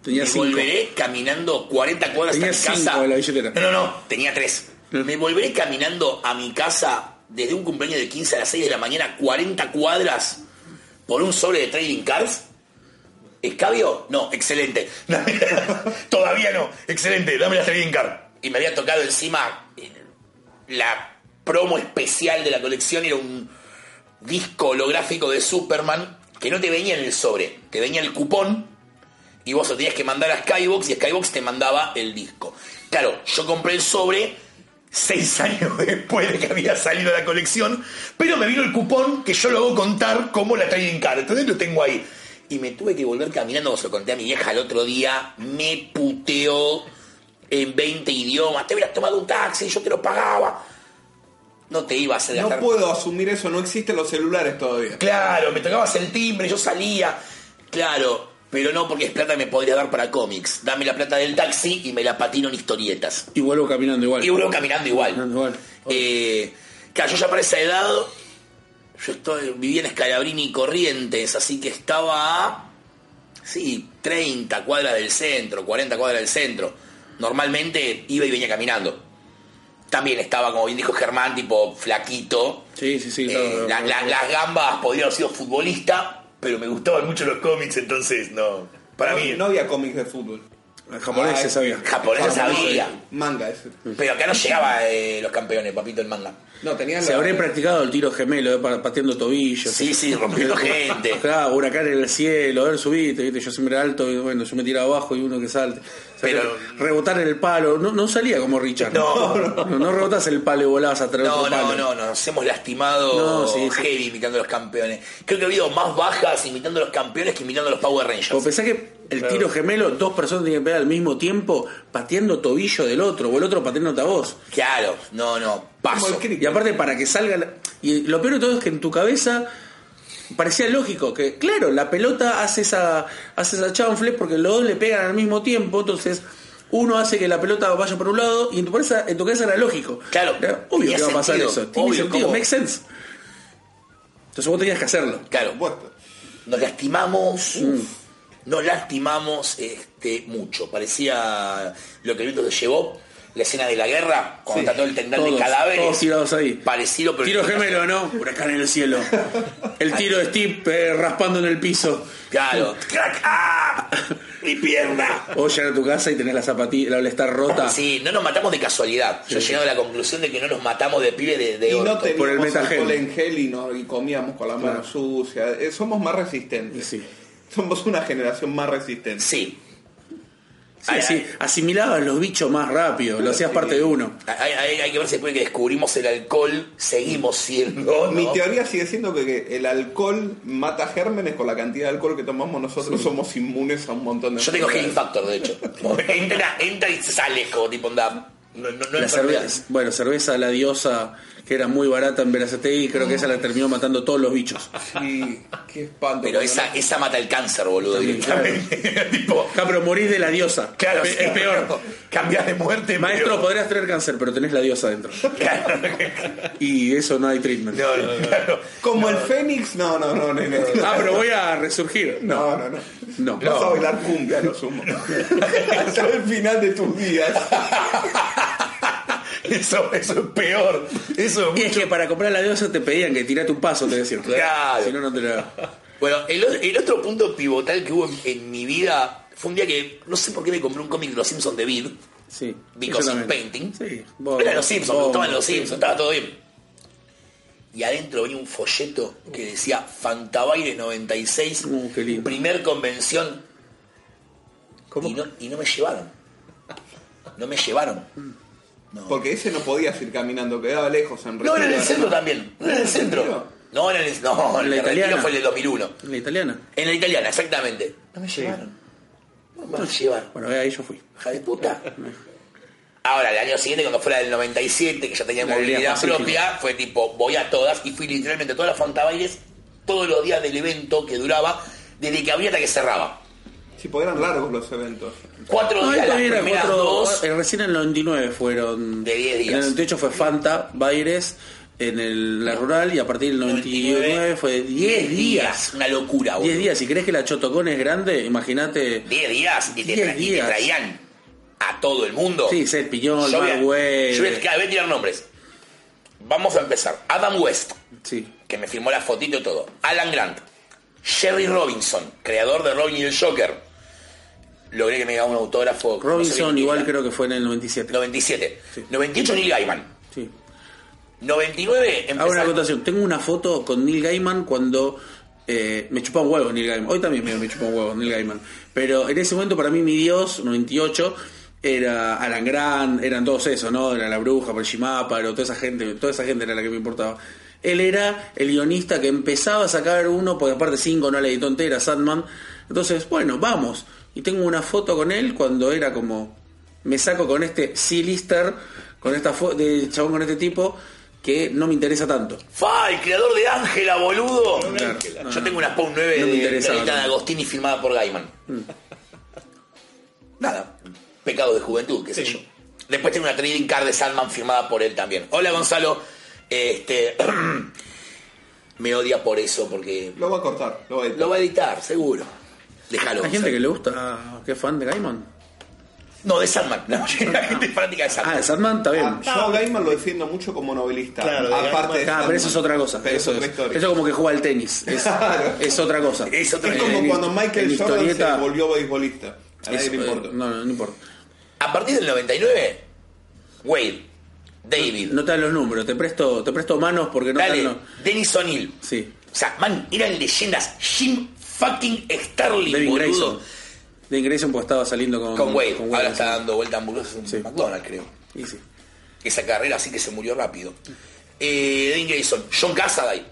Tenía me cinco. volveré caminando 40 cuadras Tenía a mi cinco casa. de la billetera. No, no, no, tenía tres. Me volveré caminando a mi casa desde un cumpleaños de 15 a las 6 de la mañana, 40 cuadras, por un sobre de trading cards. ¿Escabio? No, excelente. Todavía no, excelente, dame la trading card. Y me había tocado encima eh, la promo especial de la colección, era un disco holográfico de Superman que no te venía en el sobre, te venía el cupón y vos lo tenías que mandar a Skybox y Skybox te mandaba el disco. Claro, yo compré el sobre seis años después de que había salido la colección, pero me vino el cupón que yo lo hago contar como la trading card, entonces lo tengo ahí. Y me tuve que volver caminando, se lo conté a mi vieja el otro día, me puteó en 20 idiomas, te hubieras tomado un taxi, yo te lo pagaba. No te ibas a No gastar puedo asumir eso, no existen los celulares todavía. Claro, me tocabas el timbre, yo salía. Claro, pero no porque es plata que me podría dar para cómics. Dame la plata del taxi y me la patino en historietas. Y vuelvo caminando igual. Y uno caminando igual. Caminando igual. Eh, claro, yo ya para esa edad, yo estoy, vivía en Escalabrini y Corrientes, así que estaba a, sí, 30 cuadras del centro, 40 cuadras del centro. Normalmente iba y venía caminando. También estaba, como bien dijo Germán, tipo flaquito. Sí, sí, sí. Eh, claro, la- claro. la- las gambas podría haber sido futbolista, pero me gustaban mucho los cómics, entonces no. Para no, mí, no había cómics de fútbol. El japonés Ah, se sabía. japonés Japonés, sabía. Manga ese. Pero acá no llegaba eh, los campeones, papito, el manga. No, tenían Se la- habría practicado el tiro gemelo, eh, pa- pateando tobillos. Sí, sí, rompiendo gente. Claro, huracán en el cielo, a ver, subiste, ¿viste? yo siempre era alto y bueno, yo me tiraba abajo y uno que salte. O sea, Pero- rebotar en el palo, no, no salía como Richard. No. no, no rebotás el palo y volabas a traer No, otro no, palo. no, nos hemos lastimado No, sí, sí. heavy imitando a los campeones. Creo que ha habido más bajas imitando a los campeones que imitando a los Power Rangers. O pensás que el tiro gemelo, dos personas tienen que pegar al mismo tiempo pateando tobillo del otro, o el otro pateándote a vos. Claro, no, no, paso. el. Y aparte para que salga... la- Y lo peor de todo es que en tu cabeza parecía lógico que, claro, la pelota hace esa, hace esa chanfle porque los dos le pegan al mismo tiempo, entonces uno hace que la pelota vaya por un lado y en tu cabeza, en tu cabeza era lógico. Claro, Era obvio que va a pasar sentido, eso. Tiene obvio, sentido, ¿cómo? makes sense. Entonces vos tenías que hacerlo. Claro, nos lastimamos, Mm. nos lastimamos este, mucho. Parecía lo que Vito se llevó, la escena de la guerra, cuando Sí, está todo el tendal de todos, cadáveres. todos tirados ahí. Parecido, pero Tiro gemelo, ¿no? Huracán en el cielo. El tiro de Steve eh, raspando en el piso. Claro. ¡Crack! ¡Ah! ¡Mi pierna! O llegar a tu casa y tenés la zapatilla, la All-Star rota. Sí, no nos matamos de casualidad. Yo he llegado a la conclusión de que no nos matamos de pibe de, de Y no teníamos por el en gel y, no, y comíamos con las manos sucias. Eh, somos más resistentes. Sí. Somos una generación más resistente. Sí. Sí, así, asimilabas los bichos más rápido, lo hacías Sí. parte de uno. Hay, hay- hay que ver si después que descubrimos el alcohol, seguimos siendo. ¿no? Mi teoría sigue siendo que, que el alcohol mata gérmenes con la cantidad de alcohol que tomamos nosotros somos inmunes a un montón de Yo tengo Healing. Factor, de hecho. Entra, entra y sale como tipo onda. No, no, no La cerveza, bueno, cerveza la diosa, que era muy barata en Verazategui, creo que esa la terminó matando todos los bichos. Sí, qué espanto. Pero esa, no- esa mata el cáncer, boludo. Directamente. tipo, Acá, pero morís de la diosa. claro, es, es peor. Cambias de muerte. Maestro, pero- podrías tener cáncer, pero tenés la diosa dentro. Claro. Y eso no hay treatment. No, no, claro. Como el Fénix, no, no, no, nene. Ah, pero voy a resurgir. No, no, no. No. Vas a bailar cumbia, lo sumo. Hasta el final de tus días. Eso, eso es peor. Eso Y es es que para comprar la diosa te pedían que tirate un paso, te decían. Claro. Si no, no te la... Bueno, el, otro punto pivotal que hubo en, en mi vida fue un día que no sé por qué me compré un cómic de los Simpsons de Vid, Sí. Because in. Painting. Sí. vos- Eran los Simpsons, me gustaban los Simpsons, estaba todo bien. Y adentro venía un folleto que decía Fantabaires 96, Uh, qué lindo. primer convención. ¿Cómo? Y no, y no me llevaron. No me llevaron. Porque ese no podías ir caminando, quedaba lejos en No, era en el centro ¿verdad? también. No, en el ¿En centro. No, en el, no, ¿En el la Retiro italiana? fue en el 2001. La italiana. En la italiana, exactamente. No me llevaron. No me llevaron. Bueno, ahí yo fui. Hija de puta. Ahora, el año siguiente, cuando fuera del 97, que ya tenía La movilidad propia, fue tipo, voy a todas y fui literalmente a todas las fantabailes todos los días del evento que duraba, desde que abría hasta que cerraba. Sí, porque eran largos los eventos. Cuatro No, días, esto las era primeras cuatro- dos. eh, recién en el 99 fueron. De 10 días. En el 98 fue Fanta, Baires, en el, la rural y a partir del 99 fue 10 días. Una locura, 10 boludo. días, si crees que la Chotocón es grande, imagínate. 10 días y te, 10 tra- y te días. traían a todo el mundo. Sí, Seth Piñón, Yo voy a- Mark Wade. yo voy a- voy a tirar nombres. Vamos a empezar. Adam West, Sí. que me firmó la fotito y todo. Alan Grant. Jerry Robinson, creador de Robin y el Joker. Logré que me haga un autógrafo. no sé Robinson igual creo que fue en el 97. era. 97. Sí. 98 Neil Gaiman. Sí. 99 Hago una empezar- acotación. Tengo una foto con Neil Gaiman cuando eh, me chupaba un huevo Neil Gaiman. Hoy también me, me chupa un huevo Neil Gaiman. Pero en ese momento para mí mi dios, 98, era Alan Grant, eran todos esos, ¿no? Era la bruja, Pershimaparo, toda esa gente, toda esa gente era la que me importaba. Él era el guionista que empezaba a sacar uno, porque aparte 5 no la editó entera, Sandman. Entonces, bueno, vamos. Y tengo una foto con él cuando era como. Me saco con este C-lister, con esta foto de chabón con este tipo, que no me interesa tanto. ¡Fa! El creador de Ángela, boludo. Claro. Yo tengo una Spawn 9 No me de, interesaba. de Gaetano Agostini firmada por Gaiman. Nada. Pecado de juventud, qué sé yo. Después tengo una trading card de Salman firmada por él también. Hola Gonzalo. Este. me odia por eso, porque. Lo va a cortar, lo va a editar. Lo va a editar, seguro. Déjalo. Hay gente que le gusta, que es fan de Gaiman. No, de Sandman. De la gente es fanática de Sandman. Ah, de Sandman está bien. Ah, yo a Gaiman lo defiendo mucho como novelista. Claro, de aparte de Ah, pero eso es otra cosa. Pero Eso es historia. eso como que juega al tenis. Es, es otra cosa. Es otra- Es como en- cuando Michael Jordan historieta- se volvió beisbolista. A nadie le eh, importa. No, no, no importa. A partir del 99, Wade, David, No te dan los números, te presto, te presto manos porque no te dale, dan los- Dennis O'Neill. Sí. O sea, man, eran leyendas. Jim fucking Starlin, Devin boludo. Grayson. Grayson pues estaba saliendo con, Con Wade. con Ahora está dando vuelta a hamburguesas en Sí. McDonald's, creo. Y sí. Esa carrera así que se murió rápido. Eh, Devin Grayson, John Cassaday,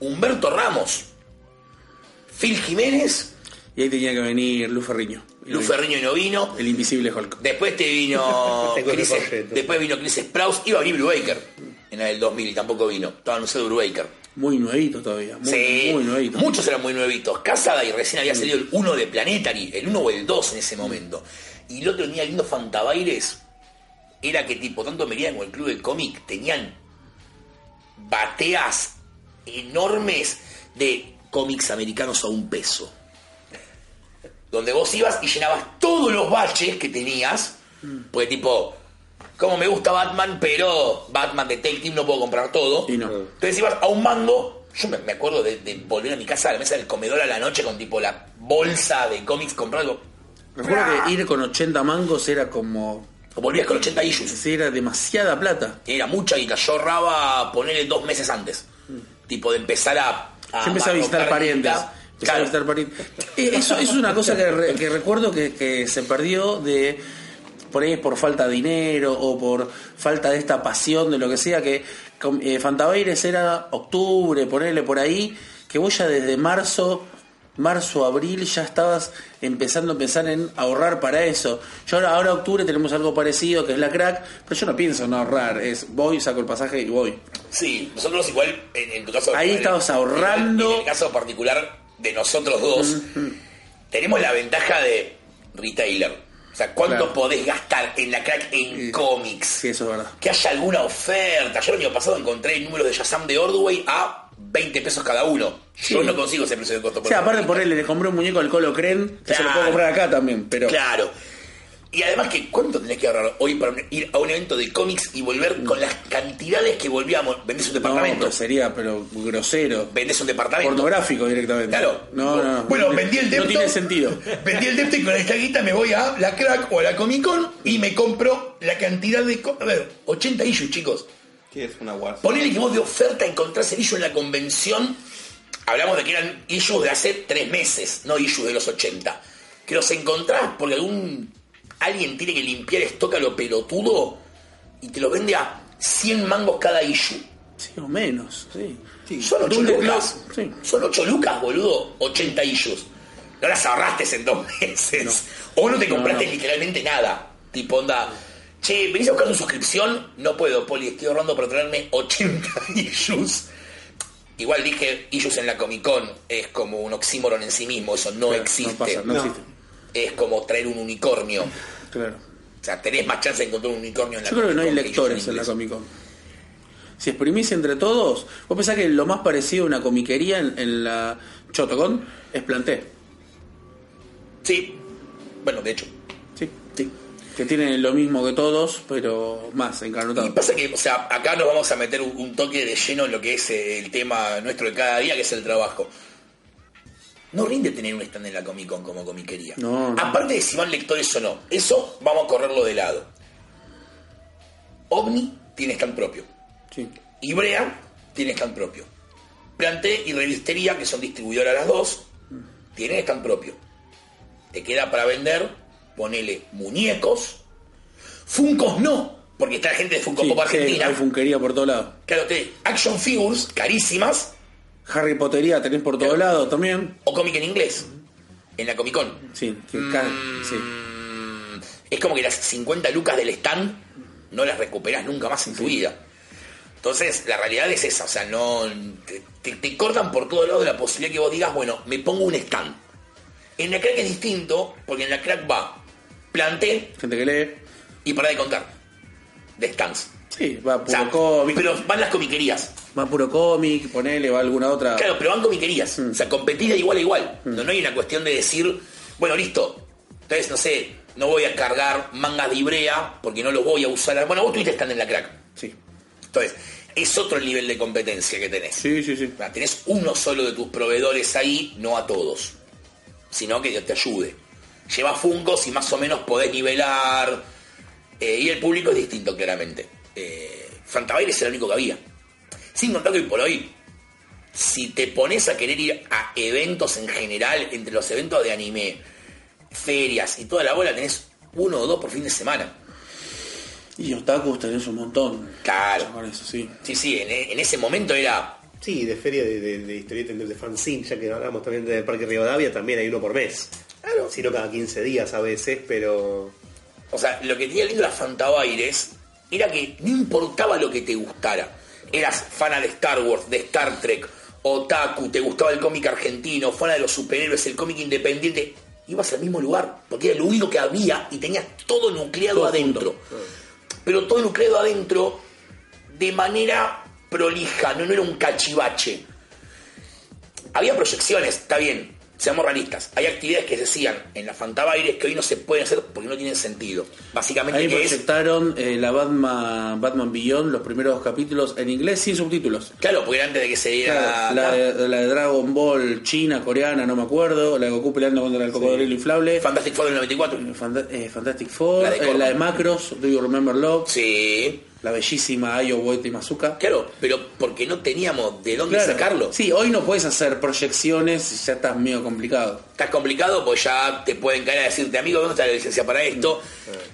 Humberto Ramos, Phil Jiménez, Y ahí tenía que venir Luz Ferriño. Y no Luz vino. Ferriño y no vino. El invisible Hulk. Después te vino Chris, después vino Chris Sprouse, iba a venir Brubaker en el 2000 y tampoco vino. Estaba anunciado Brubaker. Muy nuevito todavía. Muy, sí, muy nuevito. muchos eran muy nuevitos. Casada y recién había salido el 1 de Planetary, el 1 o el 2 en ese momento. Y el otro tenía lindo fantabaires, era que tipo, tanto Meridian como el Club del Cómic tenían bateas enormes de cómics americanos a un peso. Donde vos ibas y llenabas todos los baches que tenías. Pues tipo, como me gusta Batman, pero Batman Detective no puedo comprar todo. Y no. Entonces ibas a un mango. Yo me, me acuerdo de, de volver a mi casa a la mesa del comedor a la noche con tipo la bolsa de cómics comprando. Recuerdo que ir con 80 mangos era como. Volvías con 80 issues. sí, Era demasiada plata. Era mucha guita. Yo ahorraba ponerle dos meses antes. Tipo de empezar a. Yo empecé a visitar parientes. a visitar parientes. Eh, Eso, eso es una cosa que, re- que recuerdo que, que se perdió de por ahí es por falta de dinero o por falta de esta pasión de lo que sea que eh, Fantabaires era octubre, ponerle por ahí, que vos ya desde marzo, marzo, abril ya estabas empezando a pensar en ahorrar para eso. Yo ahora, ahora octubre tenemos algo parecido que es la crack, pero yo no pienso en ahorrar, es voy, saco el pasaje y voy. Sí, nosotros igual, en, en tu caso. Ahí estabas ahorrando. En el caso particular de nosotros dos, tenemos la ventaja de retailer. O sea, ¿cuánto Claro. podés gastar en la crack en cómics? Sí, eso es verdad. Que haya alguna oferta. Yo el año pasado encontré números de Shazam de Ordway a 20 pesos cada uno. Yo Sí. no consigo ese precio de costo. O sea, aparte por él le compré un muñeco al Colo Cren, que se lo puedo comprar acá también, pero Claro. Y además que cuánto tenés que ahorrar hoy para ir a un evento de cómics y volver con las cantidades que volvíamos. Vendés un no, departamento. pero sería pero grosero. Vendés un departamento. Pornográfico directamente. Claro. No, no, no. Bueno, vendí el depto. No tiene sentido. Vendí el depto y con esta guita me voy a la crack o a la Comic Con y me compro la cantidad de. A ver, 80 issues, chicos. Sí, es una guasa. Ponele que vos de oferta encontrás el issue en la convención. Hablamos de que eran issues de hace tres meses, no issues de los 80. Que los encontrás porque algún. Alguien tiene que limpiar estoca lo pelotudo y te lo vende a 100 mangos cada issue. Sí, o menos, sí. Son 8 ¿Dónde- lucas. Sí. Son 8 lucas, boludo. 80 issues. No las ahorraste en dos meses. O no te compraste no. literalmente nada. Tipo, onda. Che, venís a buscar una suscripción. No puedo, Poli. Estoy ahorrando para traerme 80 issues. Igual dije issues en la Comic Con. Es como un oxímoron en sí mismo. Eso no Claro, existe. No pasa, no, No. existe. Es como traer un unicornio. Claro. O sea, tenés más chance de encontrar un unicornio en la Yo creo que no hay lectores en la. Comic Con. si exprimís entre todos, vos pensás que lo más parecido a una comiquería en, en la Chotocon es Planté. Sí. Bueno, de hecho. Sí, sí. Que tienen lo mismo que todos, pero más Y encarnotado. pasa que, o sea, acá nos vamos a meter un, un toque de lleno en lo que es eh, el tema nuestro de cada día, que es el trabajo. No rinde tener un stand en la Comic Con como comiquería. No, no. Aparte de si van lectores o no. Eso vamos a correrlo de lado. OVNI tiene stand propio. Sí. Ibrea tiene stand propio. Planté y Revistería, que son distribuidoras las dos, tienen stand propio. Te queda para vender, ponele muñecos. Funcos no, porque está la gente de Funko Sí, Pop sí, Argentina. hay funkería por todos lados. Claro, te action figures carísimas Harry Pottería tenés por todos lados también. o cómic en inglés en la Comic Con. Sí, que ca- sí. Mm, es como que las 50 lucas del stand no las recuperás nunca más en tu vida. Entonces, la realidad es esa, o sea, no te, te- te cortan por todos lados la posibilidad que vos digas, bueno, me pongo un stand. En la crack es distinto, porque en la crack va, planté Gente que lee. y para de contar. De stands. Sí, va O sea, pero van las comiquerías. Va puro cómic, ponele, va alguna otra. Claro, pero van comiquerías. O sea, competir de igual a igual. No, no hay una cuestión de decir, bueno, listo. Entonces, no sé, no voy a cargar mangas de Ibrea porque no los voy a usar. Bueno, vos tuviste stand en la crack. Sí. Entonces, es otro el nivel de competencia que tenés. Sí, sí, sí. O sea, tenés uno solo de tus proveedores ahí, no a todos. Sino que te ayude. Lleva Funkos y más o menos podés nivelar. eh, y el público es distinto, claramente. Eh, Fantabaires era el único que había. Sin contar que hoy por hoy, si te pones a querer ir a eventos en general, entre los eventos de anime, ferias y toda la bola, tenés uno o dos por fin de semana. Y otakus tenés un montón. Claro. Eso, sí. Sí, sí, en, en ese momento era Sí, de feria de, de, de historieta de fanzine, ya que hablamos también del Parque Rivadavia, también hay uno por mes. Claro. Si no cada 15 días a veces, pero... O sea, lo que tenía lindo las Fantabaires era que no importaba lo que te gustara. Eras fana de Star Wars, de Star Trek, otaku, te gustaba el cómic argentino, fana de los superhéroes, el cómic independiente. Ibas al mismo lugar, porque era lo único que había y tenías todo nucleado Todo adentro. Pero todo nucleado adentro de manera prolija, no, no era un cachivache. Había proyecciones, está bien, seamos realistas. Hay actividades que se hacían en la Fantabaires que hoy no se pueden hacer porque no tienen sentido. Básicamente Ahí que es proyectaron eh, la Batman, Batman Beyond, los primeros dos capítulos en inglés sin subtítulos. Claro, porque antes de que se diera. Claro, la, de, la de Dragon Ball china, coreana, no me acuerdo. La de Goku peleando contra el cocodrilo inflable. Fantastic Four del 94. Fanta- eh, Fantastic Four, La de eh, la de Macros, Do You Remember Love, Sí, la bellísima Ayo Boete Mazuka. claro, pero porque no teníamos de dónde Claro. sacarlo. Sí, hoy no puedes hacer proyecciones, ya estás medio complicado. Está complicado, pues ya te pueden caer a decirte, amigo, ¿dónde está la licencia para esto?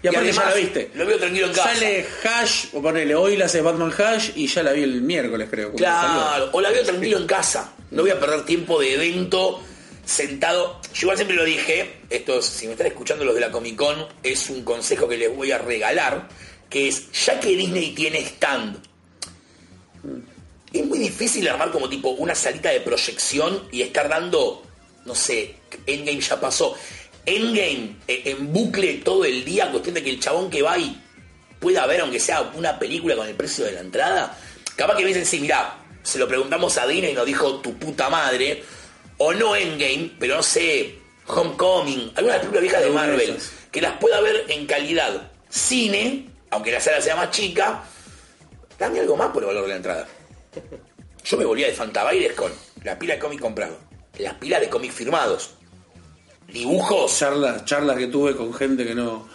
Y aparte ya la viste. Lo veo tranquilo en casa. Sale Hash, o ponele, hoy la hace Batman Hash y ya la vi el miércoles, creo. Claro, o la veo tranquilo en casa. No voy a perder tiempo de evento sentado. Yo igual siempre lo dije, esto es, si me están escuchando los de la Comic Con, es un consejo que les voy a regalar, que es, ya que Disney tiene stand, es muy difícil armar como tipo una salita de proyección y estar dando, no sé, Endgame ya pasó. Endgame eh, en bucle todo el día, cuestión de que el chabón que va y pueda ver, aunque sea una película con el precio de la entrada, capaz que me dicen, sí, mirá, se lo preguntamos a Disney y nos dijo tu puta madre, o no Endgame, pero no sé, Homecoming, alguna película vieja de Marvel, que las pueda ver en calidad cine, aunque la sala sea más chica, dame algo más por el valor de la entrada. Yo me volvía de Fantabaires con la pila de cómic comprado, las pilas de cómic firmados, dibujos Charlas, charlas que tuve con gente que no.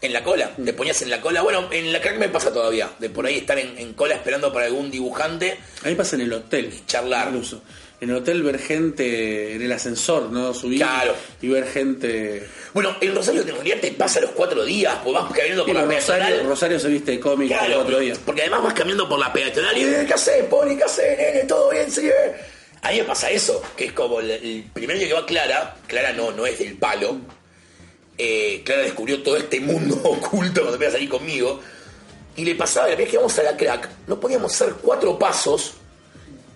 en la cola, te ponías en la cola. Bueno, en la crack me pasa todavía, de por ahí estar en, en cola esperando para algún dibujante. A mí pasa en el hotel. Charlar. Incluso. En el hotel ver gente en el ascensor, ¿no? Subir Claro. y ver gente. Bueno, en Rosario en realidad te pasa los cuatro días, pues vas caminando por Bueno, la Rosario, peatonal. Rosario se viste de cómic por Claro, cuatro días. porque además vas caminando por la peatonal y "Eh, ¿qué haces, Poli? ¿Qué haces, nene? ¿Todo bien? Sí, eh?". A mí me pasa eso, que es como el, el primer día que va Clara, Clara no, no es del palo. Eh, Clara descubrió todo este mundo oculto cuando empieza a salir conmigo. Y le pasaba, la vez que íbamos a la crack, no podíamos hacer cuatro pasos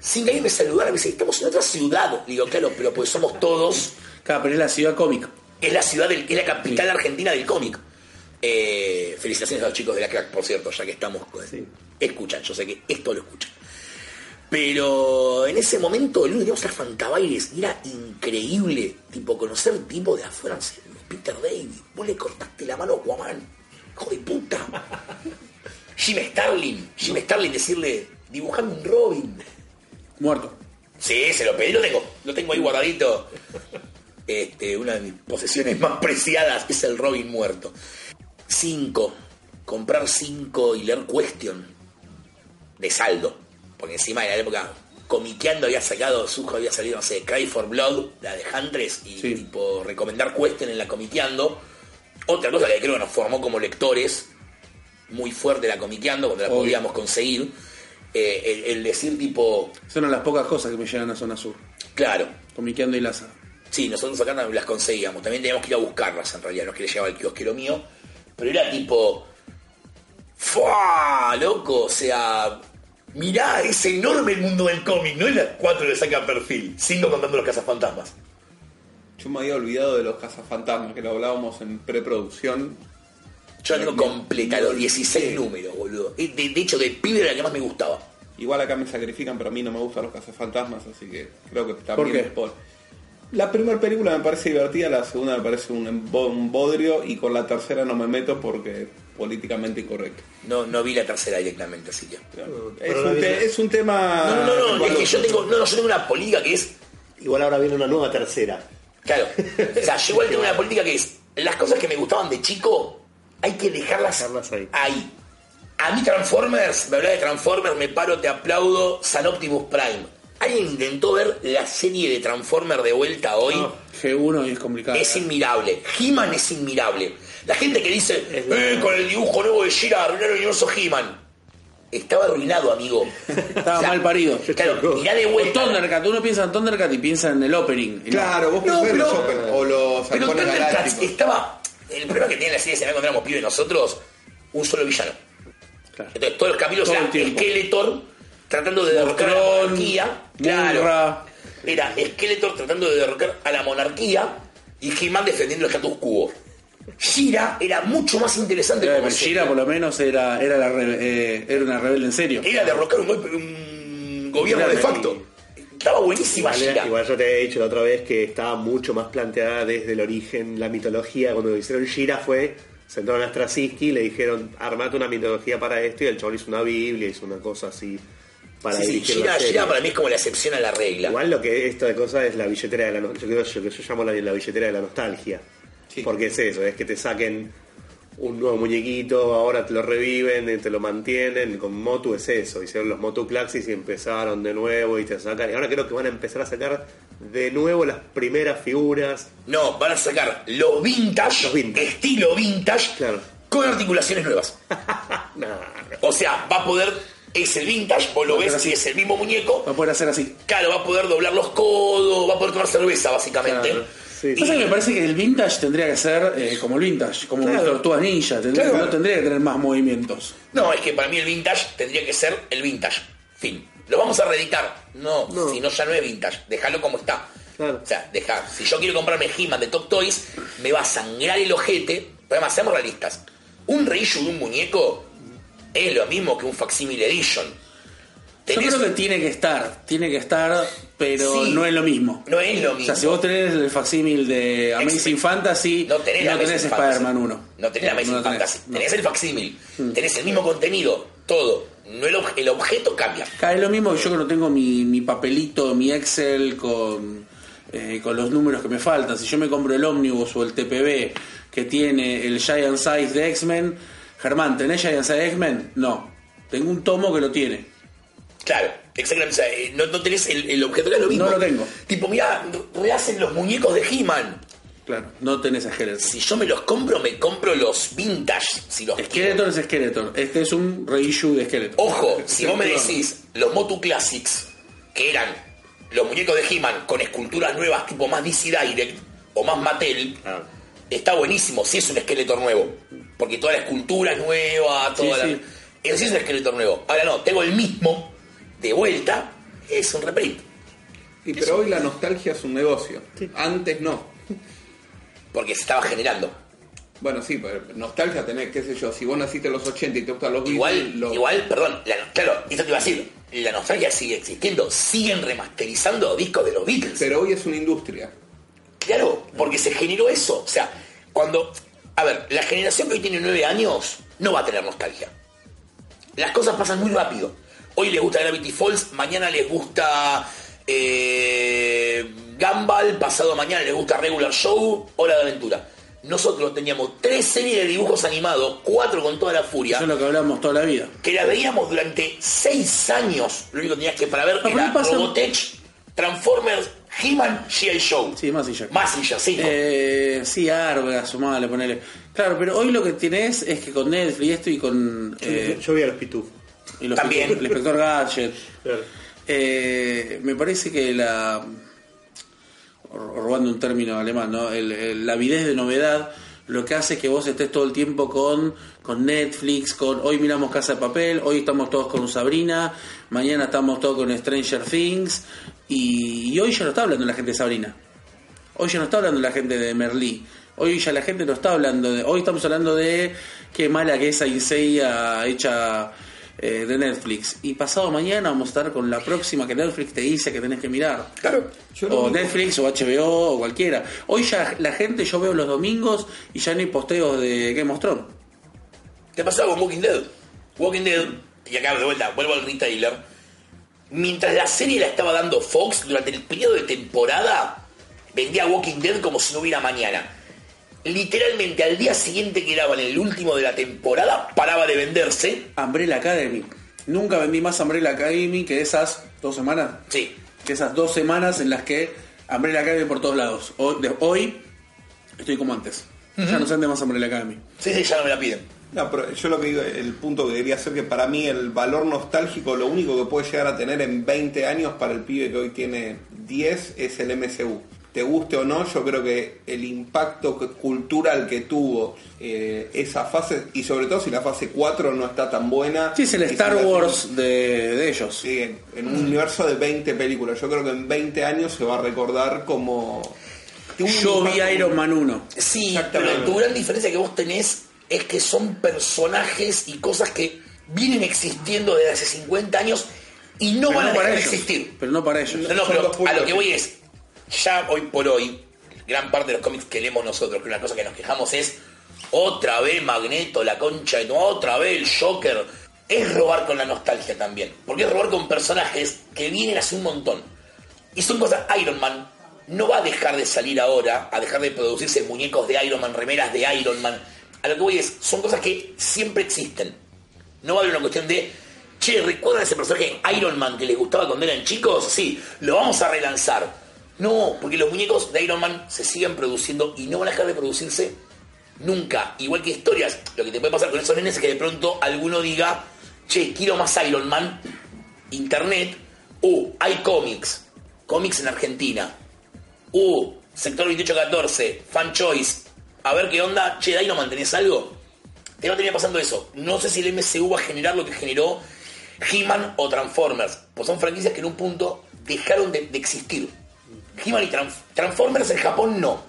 sin que alguien me saludara. Me dice, estamos en otra ciudad. Le digo, claro, pero pues somos todos Claro, pero es la ciudad cómica. es la ciudad, del, es la capital argentina del cómic. Eh, felicitaciones a los chicos de la crack, por cierto, ya que estamos. escuchan, yo sé que esto lo escuchan. Pero en ese momento que teníamos era Fantabaires y era increíble, tipo, conocer tipo de afuera, Peter David, vos le cortaste la mano a Aquaman, hijo de puta. Jim Starlin, Jim Starlin decirle, dibujame un Robin. Muerto. Sí, se lo pedí, lo tengo, lo tengo ahí guardadito. Este, una de mis posesiones más preciadas es el Robin muerto. Cinco, comprar cinco y leer Question de saldo. Porque encima de la época comiqueando había sacado, Sujo había salido, no sé, Cry for Blood, la de Huntress, y Sí. tipo recomendar Question en la comiqueando. Otra cosa que creo que nos formó como lectores, muy fuerte la comiqueando, cuando la Obvio. podíamos conseguir. Eh, el, el decir tipo, Son las pocas cosas que me llegan a Zona Sur. claro, Comiqueando y Laza. Sí, nosotros acá las conseguíamos. También teníamos que ir a buscarlas en realidad. No es que le llevaba el kiosquero mío. Pero era tipo. ¡Fua! Loco, o sea. Mirá, es enorme el mundo del cómic. No es las cuatro que sacan perfil. Cinco contando los cazafantasmas. Yo me había olvidado de los cazafantasmas, que lo hablábamos en preproducción. Yo la tengo completa, los 16 Sí. números, boludo. De, de hecho, de pibe era la que más me gustaba. Igual acá me sacrifican, pero a mí no me gustan los cazafantasmas, así que creo que también qué? es por... La primera película me parece divertida, la segunda me parece un, un bodrio y con la tercera no me meto porque es políticamente incorrecto. No, no vi la tercera directamente, así que. Es, un, es un tema... No, no, no, no, es que yo tengo, no, no, yo tengo una política que es Igual ahora viene una nueva tercera. Claro. O sea, yo igual tengo una política que es, las cosas que me gustaban de chico, hay que dejarlas, Dejarlas ahí. A mí Transformers, me habla de Transformers, me paro, te aplaudo, San Optimus Prime. ¿Alguien intentó ver la serie de Transformers de vuelta hoy? No. G1 y es complicado. Es inmirable. He-Man es inmirable. La gente que dice, eh, con el dibujo nuevo de Shira arruinaron el universo He-Man. Estaba arruinado, amigo. Estaba O sea, mal parido. Claro, mirá de O vuelta. Thundercat, uno piensa en Thundercat y piensa en el opening. Claro, vos No, pensás en pero- los Open o los Pero Thundercats estaba. El problema que tiene la serie, se cuando éramos pibes nosotros, un solo villano. Claro. Entonces todos los capítulos Todo era. Skeletor tratando de derrocar a la monarquía. Claro. Era Skeletor tratando de derrocar a la monarquía y He-Man defendiendo el status quo. Shira era mucho más interesante Eh, como pero serie. Shira por lo menos era, era, la re- eh, era una rebelde en serio. Era derrocar un, golpe- un gobierno Era de facto. Estaba buenísima Igual, Shira. igual yo te he dicho la otra vez que estaba mucho más planteada desde el origen, la mitología. Cuando hicieron Shira fue, sentaron a Straczynski y le dijeron, armate una mitología para esto. Y el chabón hizo una Biblia, hizo una cosa así para Sí, sí, dirigir Shira, la serie. Shira para mí es como la excepción a la regla. Igual lo que esto de cosas es la billetera de la yo creo yo, que yo llamo la, la billetera de la nostalgia. Sí. Porque es eso, es que te saquen un nuevo muñequito, ahora te lo reviven, eh, te lo mantienen, con Motu es eso, hicieron los Motu Claxis y empezaron de nuevo y te sacan, y ahora creo que van a empezar a sacar de nuevo las primeras figuras. No, van a sacar los vintage, Los vintage. estilo vintage, Claro. con articulaciones nuevas. Nah, O sea, va a poder, es el vintage, vos lo ves y es el mismo muñeco. Va a poder hacer así. Claro, va a poder doblar los codos, va a poder tomar cerveza, básicamente. Claro, sí. Que me parece que el vintage tendría que ser eh, como el vintage, como Claro. las tortugas ninja, tendría- Claro. no tendría que tener más movimientos. No, es que para mí el vintage tendría que ser el vintage. Fin. ¿Lo vamos a reeditar? No, No. si no ya no es vintage. Déjalo como está. Claro. O sea, deja. Si yo quiero comprarme He-Man de Top Toys, me va a sangrar el ojete. Pero además, seamos realistas. Un reissue de un muñeco es lo mismo que un facsimile edition. Yo creo que tiene que estar, tiene que estar, pero Sí. no es lo mismo. No es lo O mismo. sea, si vos tenés el facsímil de Amazing Fantasy, No tenés, la Amazing Spider-Man Fantasy. 1. No tenés Amazing No tenés, Fantasy. no. Tenés el facsimile. Tenés el mismo contenido. Todo. No el, ob- el objeto cambia. Es lo mismo que yo que no tengo mi, mi papelito, mi Excel con, eh, con los números que me faltan. Si yo me compro el Omnibus o el TPB que tiene el Giant Size de X-Men, Germán, ¿tenés Giant Size de X-Men? No. Tengo un tomo que lo tiene. Claro, exactamente. O sea, eh, no, no tenés el, el objeto, es lo mismo. No lo tengo. Tipo, mira, rehacen los muñecos de He-Man. Claro, no tenés a Skeletor. Si yo me los compro, me compro los vintage. Si los quiero. Skeletor es Skeletor. Este es un reissue de Skeletor. Ojo, si vos me decís los Motu Classics, que eran los muñecos de He-Man con esculturas nuevas, tipo más DC Direct o más Mattel, Ah. está buenísimo si es un esqueleto nuevo. Porque toda la escultura es nueva, toda Sí, la... sí. Eso sí es un esqueleto nuevo. Ahora no, tengo el mismo de vuelta, es un reprint. Y pero hoy la nostalgia es un negocio. Antes no. Porque se estaba generando. Bueno, sí, pero nostalgia tenés, qué sé yo, si vos naciste en los 80 y te gustan los Igual, Beatles, los- igual, perdón, la- claro, esto te iba a decir, la nostalgia sigue existiendo, siguen remasterizando discos de los Beatles. pero hoy es una industria. Claro, porque se generó eso. O sea, cuando. A ver, la generación que hoy tiene nueve años no va a tener nostalgia. Las cosas pasan muy rápido. Hoy les gusta Gravity Falls, mañana les gusta eh, Gumball, pasado mañana les gusta Regular Show, Hora de Aventura. Nosotros teníamos tres series de dibujos animados, cuatro con toda la furia, Eso es lo que hablamos toda la vida. que las veíamos durante seis años. Lo único que tenías que para ver pero era ¿qué pasa? Robotech, Transformers, He-Man, G.I. Show. Sí, Mazinger. Mazinger, sí. Eh, sí, Arga, sumale, ponele. Claro, pero hoy lo que tenés es que con Netflix y esto y con... eh, Yo vi a los pitufos. Y los- También. el inspector Gadget. Claro. Eh, me parece que la robando un término alemán, ¿no? El- el- la avidez de novedad lo que hace es que vos estés todo el tiempo con, con Netflix, con hoy miramos Casa de Papel, hoy estamos todos con Sabrina, mañana estamos todos con Stranger Things y, y hoy ya no está hablando la gente de Sabrina. Hoy ya no está hablando la gente de Merlí. Hoy ya la gente no está hablando de. Hoy estamos hablando de qué mala que es esa Inseiya hecha eh, de Netflix. Y pasado mañana vamos a estar con la próxima que Netflix te dice que tenés que mirar. Claro. Yo O Netflix o HBO o cualquiera. Hoy ya la gente, yo veo los domingos y ya no hay posteos de Game of Thrones. ¿Qué pasaba con Walking Dead? Walking Dead, y acá de vuelta, vuelvo al retailer. Mientras la serie la estaba dando Fox, durante el periodo de temporada, vendía Walking Dead como si no hubiera mañana. Literalmente al día siguiente que daban el último de la temporada, paraba de venderse. Umbrella Academy. Nunca vendí más Umbrella Academy que esas dos semanas. Sí, que esas dos semanas en las que Umbrella Academy por todos lados. Hoy, de- hoy estoy como antes. Ya no se ande más Umbrella Academy. sí, sí, ya no me la piden. No, pero yo lo que digo, el punto que quería hacer que para mí el valor nostálgico, lo único que puede llegar a tener en 20 años para el pibe que hoy tiene 10 es el MCU. Te guste o no, yo creo que el impacto cultural que tuvo eh, esa fase, y sobre todo si la fase 4 no está tan buena. Sí, es el Star Wars de, de ellos. Sí, en, en un universo de 20 películas. Yo creo que en 20 años se va a recordar como... Yo vi Iron Man 1. Sí, pero tu gran diferencia que vos tenés es que son personajes y cosas que vienen existiendo desde hace 50 años y no Pero van a no dejar de ellos. existir. Pero no para ellos. No, no, pero a lo que voy es, ya hoy por hoy, gran parte de los cómics que leemos nosotros, que una cosa que nos quejamos es, otra vez Magneto, la concha, de tu- otra vez el Joker, es robar con la nostalgia también, porque es robar con personajes que vienen hace un montón. Y son cosas, Iron Man no va a dejar de salir ahora, a dejar de producirse muñecos de Iron Man, remeras de Iron Man. A lo que voy es, son cosas que siempre existen. No va a haber una cuestión de, che, ¿recuerdan ese personaje Iron Man que les gustaba cuando eran chicos? Sí, lo vamos a relanzar. No, porque los muñecos de Iron Man se siguen produciendo y no van a dejar de producirse nunca. Igual que historias, lo que te puede pasar con esos nenes es que de pronto alguno diga, che, quiero más Iron Man, internet, uh, hay cómics, cómics en Argentina, uh, sector 2814, fan choice, a ver qué onda, che, Iron Man, ¿tenés algo? Te va a terminar pasando eso. No sé si el MCU va a generar lo que generó He-Man o Transformers. Pues son franquicias que en un punto dejaron de, de existir. He-Man y Trans- Transformers en Japón no.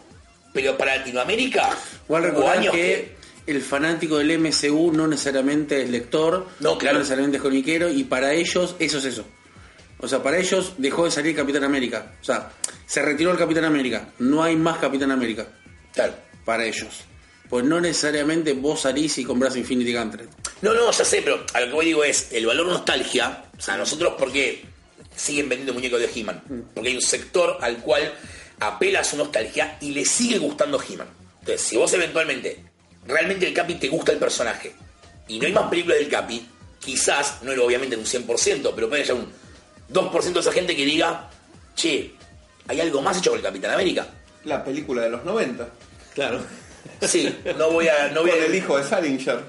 Pero para Latinoamérica Igual recordar que, el fanático del MCU no necesariamente es lector, No, claro. necesariamente es y para ellos eso es eso. O sea, para ellos dejó de salir Capitán América. O sea, se retiró el Capitán América. No hay más Capitán América Claro. para ellos. Pues no necesariamente vos salís y compras Infinity Gauntlet. No, no, ya sé, pero a lo que voy digo es, el valor nostalgia, o sea, nosotros porque siguen vendiendo muñecos de He-Man, porque hay un sector al cual apela a su nostalgia y le sigue gustando He-Man. Entonces, si vos eventualmente, realmente el Capi te gusta el personaje y no hay más películas del Capi, quizás, no es obviamente un 100%, pero puede haber un 2% de esa gente que diga, che, hay algo más hecho con el Capitán América. La película de los 90. Claro. Sí, no voy a... No voy Con a el hijo de Salinger.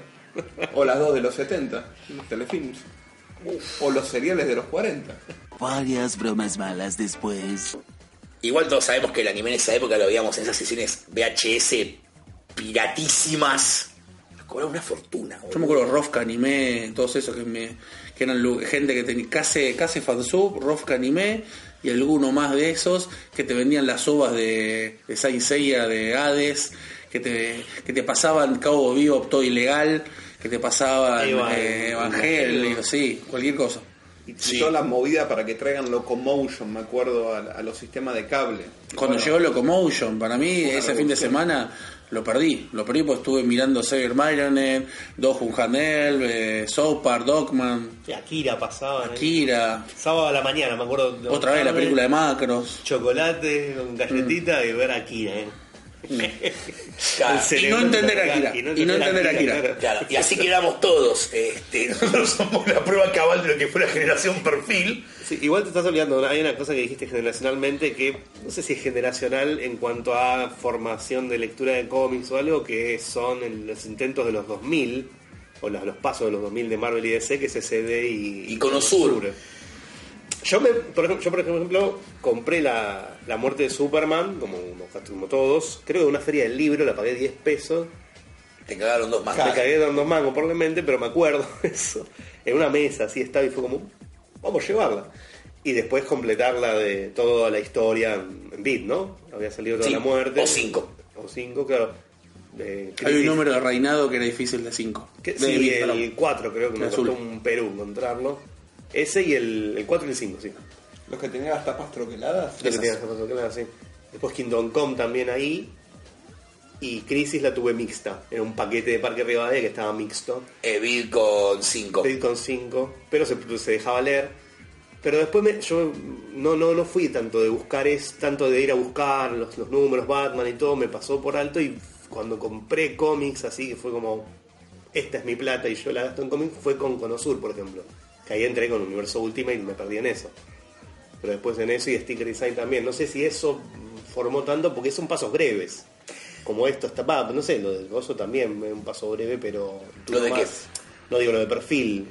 O las dos de los 70. Los telefilms. O los seriales de los 40. Varias bromas malas después. Igual todos sabemos que el anime en esa época lo veíamos en esas sesiones VHS piratísimas. Nos cobraba una fortuna. boludo. Yo me acuerdo Rofka Anime, todos esos que me que eran lu- gente que tenía casi, casi fansub, Rofka Anime y alguno más de esos que te vendían las ovas de, de Saint Seiya, de Hades, que te, que te pasaban Cabo Vivo, todo ilegal, que te pasaban eh, Evangelio, sí, cualquier cosa. Y Sí. toda la movida para que traigan Locomotion, me acuerdo, a, a los sistemas de cable. Cuando Bueno, llegó Locomotion, para mí ese fin de semana lo perdí. Lo perdí porque estuve mirando Xavier Myronet, Dohun Hanel, eh, South Park, Dogman, Akira pasaban. ahí. Akira, Sábado a la mañana, me acuerdo. de otra vez la película de Macros. Chocolate con galletita y ver a Akira, ¿eh? Claro, y no entender de- Akira, y no entender Akira. claro. Claro, y así quedamos todos. Este, nosotros somos la prueba cabal de lo que fue la generación perfil. Sí, igual te estás olvidando, hay una cosa que dijiste generacionalmente que no sé si es generacional en cuanto a formación de lectura de cómics o algo, que son en los intentos de los 2000, o los, los pasos de los 2000 de Marvel y DC, que es SD y, Y Conosur. Yo, me, por ejemplo, yo, por ejemplo, compré la, la muerte de Superman, como, como todos, creo que en una feria del libro, la pagué 10 pesos, Te cagaron dos más. me cagué dando mangos probablemente, pero me acuerdo eso. En una mesa así estaba y fue como, vamos a llevarla. Y después completarla de toda la historia en bit, ¿no? Había salido toda Sí, la muerte. o cinco. O cinco, claro. De Hay un número de reinado que era difícil de 5. Que- sí, el 4 creo que me costó un Perú encontrarlo. Ese y el, el 4 y el 5, sí. Los que tenían las tapas troqueladas. Lo que tenía esa foto, claro, sí. Después Kingdom Come también ahí. Y Crisis la tuve mixta. Era un paquete de Parque Rivadavia que estaba mixto. Evil con 5. Blade con 5, pero se, se dejaba leer. Pero después me- yo no, no, no fui tanto de buscar, es tanto de ir a buscar los, los números Batman y todo, me pasó por alto y cuando compré cómics así, que fue como, esta es mi plata y yo la gasto en cómics, fue con Conosur, por ejemplo. Que ahí entré con Universo Ultimate y me perdí en eso. Pero después en eso y Sticker Design también. No sé si eso formó tanto porque son pasos breves. Como esto está, va, no sé, lo del gozo también es un paso breve, pero... ¿Lo de qué? No digo lo de perfil.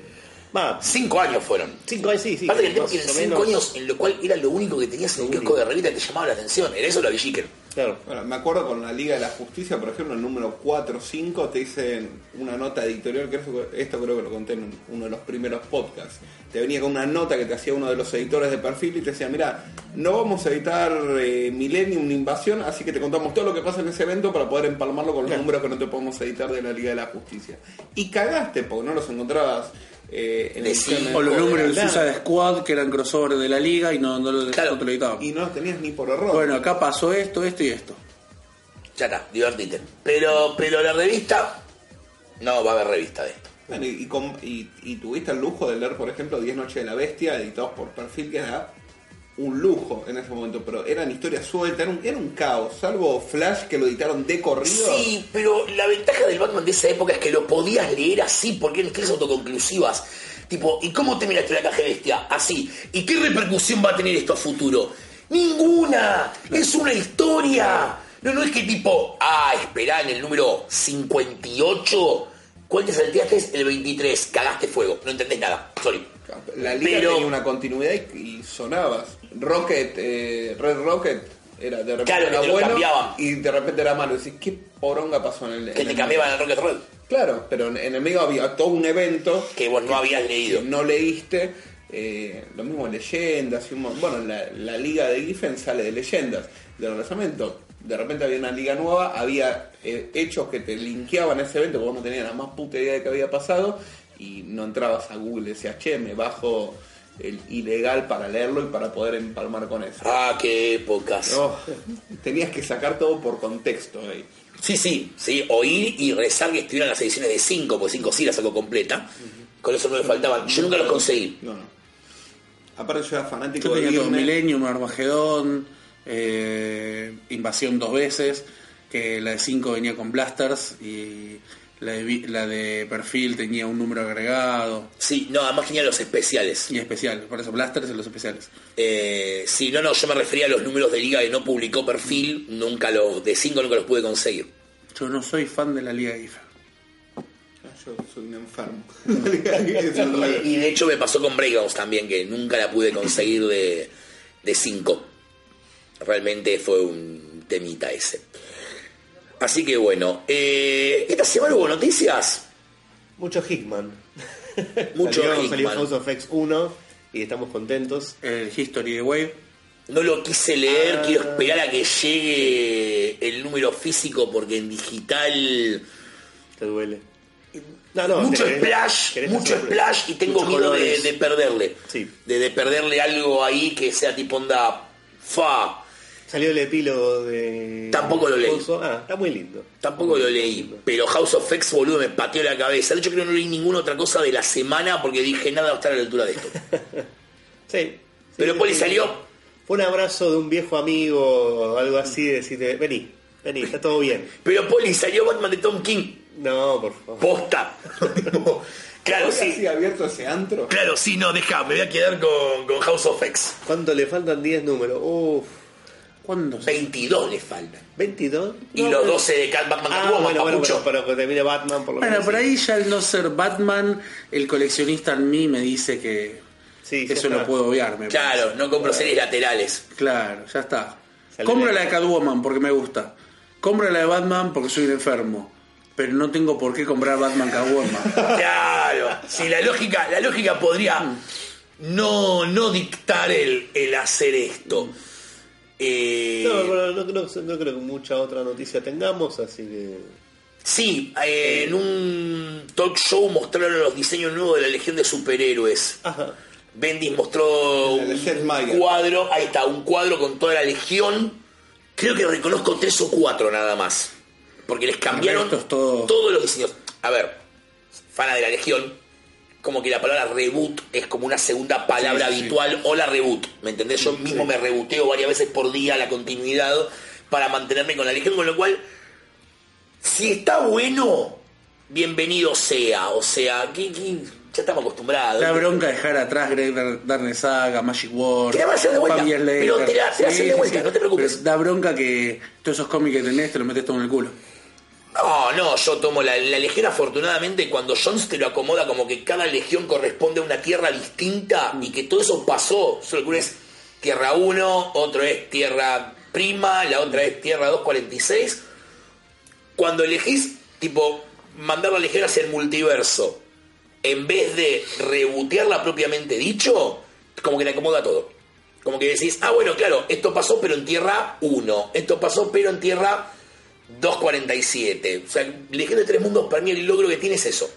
Va, Cinco años fueron. cinco años sí, sí. Aparte que el tema que cinco menos. años en lo cual era lo único que tenías en el kiosco de revista que te llamaba la atención. Era eso la Villiquen. Claro. Bueno, me acuerdo con la Liga de la Justicia, por ejemplo, el número 4 o 5 te dicen una nota editorial, que esto creo que lo conté en uno de los primeros podcasts. Te venía con una nota que te hacía uno de los editores de perfil y te decía, mira, no vamos a editar eh, Millennium Invasión, así que te contamos todo lo que pasa en ese evento para poder empalmarlo con los números que no te podemos editar de la Liga de la Justicia. Y cagaste, porque no los encontrabas eh, en De O los de- números del. Suicide Squad que eran crossover de la liga y no, no, lo- Claro. no te lo editaban. Y no los tenías ni por error. Bueno, acá pasó esto, esto y esto. Ya está, divertite. Pero, pero la revista, no va a haber revista de esto. Bueno, y, y com- y- y tuviste el lujo de leer, por ejemplo, 10 Noches de la Bestia, editados por Perfil, que era un lujo en ese momento, pero eran historias sueltas, era un, era un caos, salvo Flash que lo editaron de corrido. Sí, pero la ventaja del Batman de esa época es que lo podías leer así porque eran historias autoconclusivas. Tipo, ¿y cómo terminaste la caja bestia? Así. ¿Y qué repercusión va a tener esto a futuro? ¡Ninguna! ¡Es una historia! No, no es que tipo, ah, esperá en el número 58. ¿Cuál te salteaste? El 23. Cagaste fuego. No entendés nada. Sorry. La liga Pero- tenía una continuidad y, y sonabas. Rocket, eh, Red Rocket, era de repente Claro, que era te lo bueno cambiaban. y de repente era malo. Decís, ¿qué poronga pasó en el Que te cambiaban el Rocket Red. Claro, pero en, el medio había todo un evento Que vos no habías que leído. no leíste. eh, lo mismo leyendas. y un bueno, la, la liga de Giffen sale de leyendas, de lanzamiento. De repente había una liga nueva, había eh, hechos que te linkeaban a ese evento, vos no tenías la más puta idea de qué había pasado y no entrabas a Google y decías, che, me bajo el ilegal para leerlo y para poder empalmar con eso. Ah, qué épocas. Oh, tenías que sacar todo por contexto ahí. Sí, sí, sí, oír y rezar que estuvieran las ediciones de 5, porque 5 sí la sacó completa. Con eso no me faltaban. Yo nunca los conseguí. No, no. Aparte yo era fanático Yo de tenía todo irme- Millennium, Armagedón, eh, Invasión dos veces, que la de 5 venía con blasters y la de, vi- la de perfil tenía un número agregado Sí, no, además tenía los especiales. y especial, por eso blasters y los especiales. Eh, sí, no, no, yo me refería a los números de liga que no publicó perfil. Nunca los, de 5 nunca los pude conseguir. Yo no soy fan de la Liga IFA. Ah, Yo soy un enfermo. Y, y de hecho me pasó con Breakdowns también, que nunca la pude conseguir de 5. Realmente fue un temita ese. Así que bueno, eh, esta semana hubo noticias. Mucho Hickman. Mucho salió, Hickman. salió House of X 1 y estamos contentos. El History de Wave, No lo quise leer, Ah. quiero esperar a que llegue el número físico porque en digital Te duele. No, no, mucho splash, querés mucho splash y tengo miedo de perderle. Sí. De, de perderle algo ahí que sea tipo onda fa. Salió el epílogo de. Tampoco lo leí. Ah, está muy lindo. Tampoco lo leí, pero House of X, boludo, me pateó la cabeza. De hecho, creo que no leí ninguna otra cosa de la semana porque dije nada va a estar a la altura de esto. Sí. Pero Sí, sí. salió. Fue un abrazo de un viejo amigo o algo así, de decirte, vení, vení, está todo bien. Pero Poli salió Batman de Tom King. No, por favor. Posta. claro, ¿Hoy sí. así abierto ese antro? Claro, sí, no, deja, me voy a quedar con, con House of X. ¿Cuánto le faltan 10 números? Uf, ¿Cuándo? 22 le faltan. 22. Y No, los pero- 12 de Batman Ah, Catwoman, bueno, bueno, bueno, pero que termine Batman por lo Bueno, menos. por sí. ahí ya al no ser Batman, el coleccionista en mí me dice que Sí, eso está. lo puedo obviar. Me Claro, parece. no compro series laterales. Claro, ya está. Sale Compro la de Catwoman porque me gusta. Compro la de Batman porque soy un enfermo. Pero no tengo por qué comprar Batman Catwoman. Claro. Sí, la lógica, la lógica podría no, no dictar el, el hacer esto. Eh, No, pero no, creo- no creo que mucha otra noticia tengamos, así que. Sí, eh, en un talk show mostraron los diseños nuevos de la Legión de Superhéroes. Ajá. Bendis mostró un cuadro, ahí está, un cuadro con toda la Legión. Creo que reconozco tres o cuatro nada más. Porque les cambiaron resto es todo- todos los diseños. A ver, fana de la Legión, como que la palabra reboot es como una segunda palabra Sí, sí, sí. habitual. Hola reboot, ¿me entendés? Yo mismo me rebuteo varias veces por día la continuidad para mantenerme con la Legión, con lo cual si está bueno, bienvenido sea. O sea, que, que ya estamos acostumbrados. La bronca dejar atrás Greg Dar- Darkness Saga, Magic War, Que la hacer de vuelta, pero te la- te la hacen de vuelta, no te preocupes. Pero da bronca que todos esos cómics que tenés te los metes todo en el culo. No, no, yo tomo la, la legión afortunadamente cuando Jones te lo acomoda como que cada legión corresponde a una tierra distinta y que todo eso pasó. Solo que uno es tierra 1, otro es tierra prima, la otra es tierra 246. Cuando elegís, tipo, mandar la legión hacia el multiverso, en vez de rebotearla propiamente dicho, como que te acomoda todo. Como que decís, ah, bueno, claro, esto pasó pero en tierra 1, esto pasó pero en tierra 247. O sea, Legión de Tres Mundos para mí el logro que tiene es eso.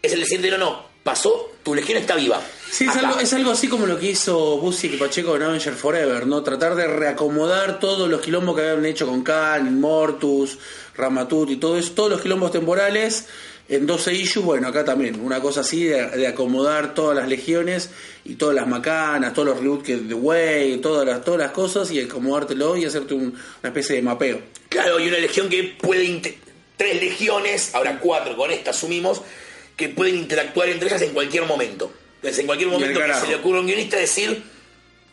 Es el decirte, no, no, pasó, tu legión está viva. Sí, es algo, es algo así como lo que hizo Busiek y Pacheco en Avenger Forever, ¿no? Tratar de reacomodar todos los quilombos que habían hecho con Khan, Immortus, Ramatut y todo eso, todos los quilombos temporales en 12 issues, bueno, acá también, una cosa así de, de acomodar todas las legiones y todas las macanas, todos los que The Way, todas las, todas las cosas y acomodártelo y hacerte un- una especie de mapeo. Claro, y una legión que puede... Tres legiones, ahora cuatro con esta asumimos, que pueden interactuar entre ellas en cualquier momento. Entonces, en cualquier momento que se le ocurra a un guionista decir,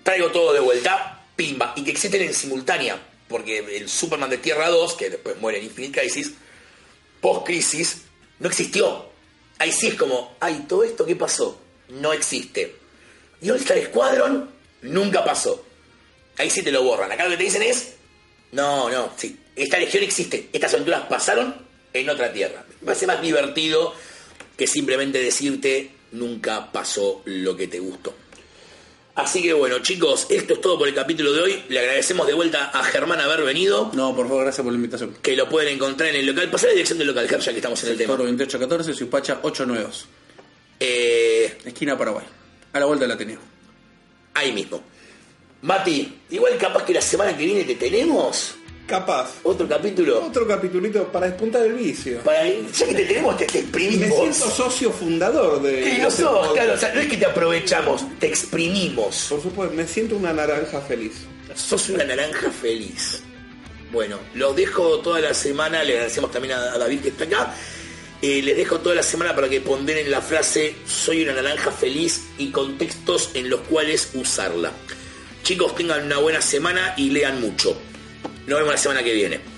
traigo todo de vuelta, pimba, y que existen en simultánea. Porque el Superman de Tierra 2, que después muere en Infinite Crisis, post-crisis, no existió. Ahí sí es como, ay, todo esto qué pasó, no existe. Y All Star Squadron nunca pasó. Ahí sí te lo borran. Acá lo que te dicen es, no, no, sí, esta legión existe, estas aventuras pasaron en otra tierra. Me parece más divertido que simplemente decirte, nunca pasó lo que te gustó. Así que bueno, chicos, esto es todo por el capítulo de hoy. Le agradecemos de vuelta a Germán haber venido, No, por favor, gracias por la invitación. que lo pueden encontrar en el local. Pasá la dirección del local, Ger, ya que estamos en el tema. Toro 2814, Suipacha 892, Eh, esquina Paraguay, a la vuelta del Ateneo. ahí mismo. Mati, igual capaz que la semana que viene te tenemos Capaz. otro capítulo. Otro capitulito para despuntar el vicio. Para, ya que te tenemos, te, te Me exprimimos. siento socio fundador de. De lo este sos, podcast. claro. O sea, no es que te aprovechamos, te exprimimos. Por supuesto, me siento una naranja feliz. Sos una naranja feliz. Bueno, los dejo toda la semana. Le agradecemos también a, a David que está acá. Eh, les dejo toda la semana para que ponderen la frase soy una naranja feliz y contextos en los cuales usarla. Chicos, tengan una buena semana y lean mucho. Nos vemos la semana que viene.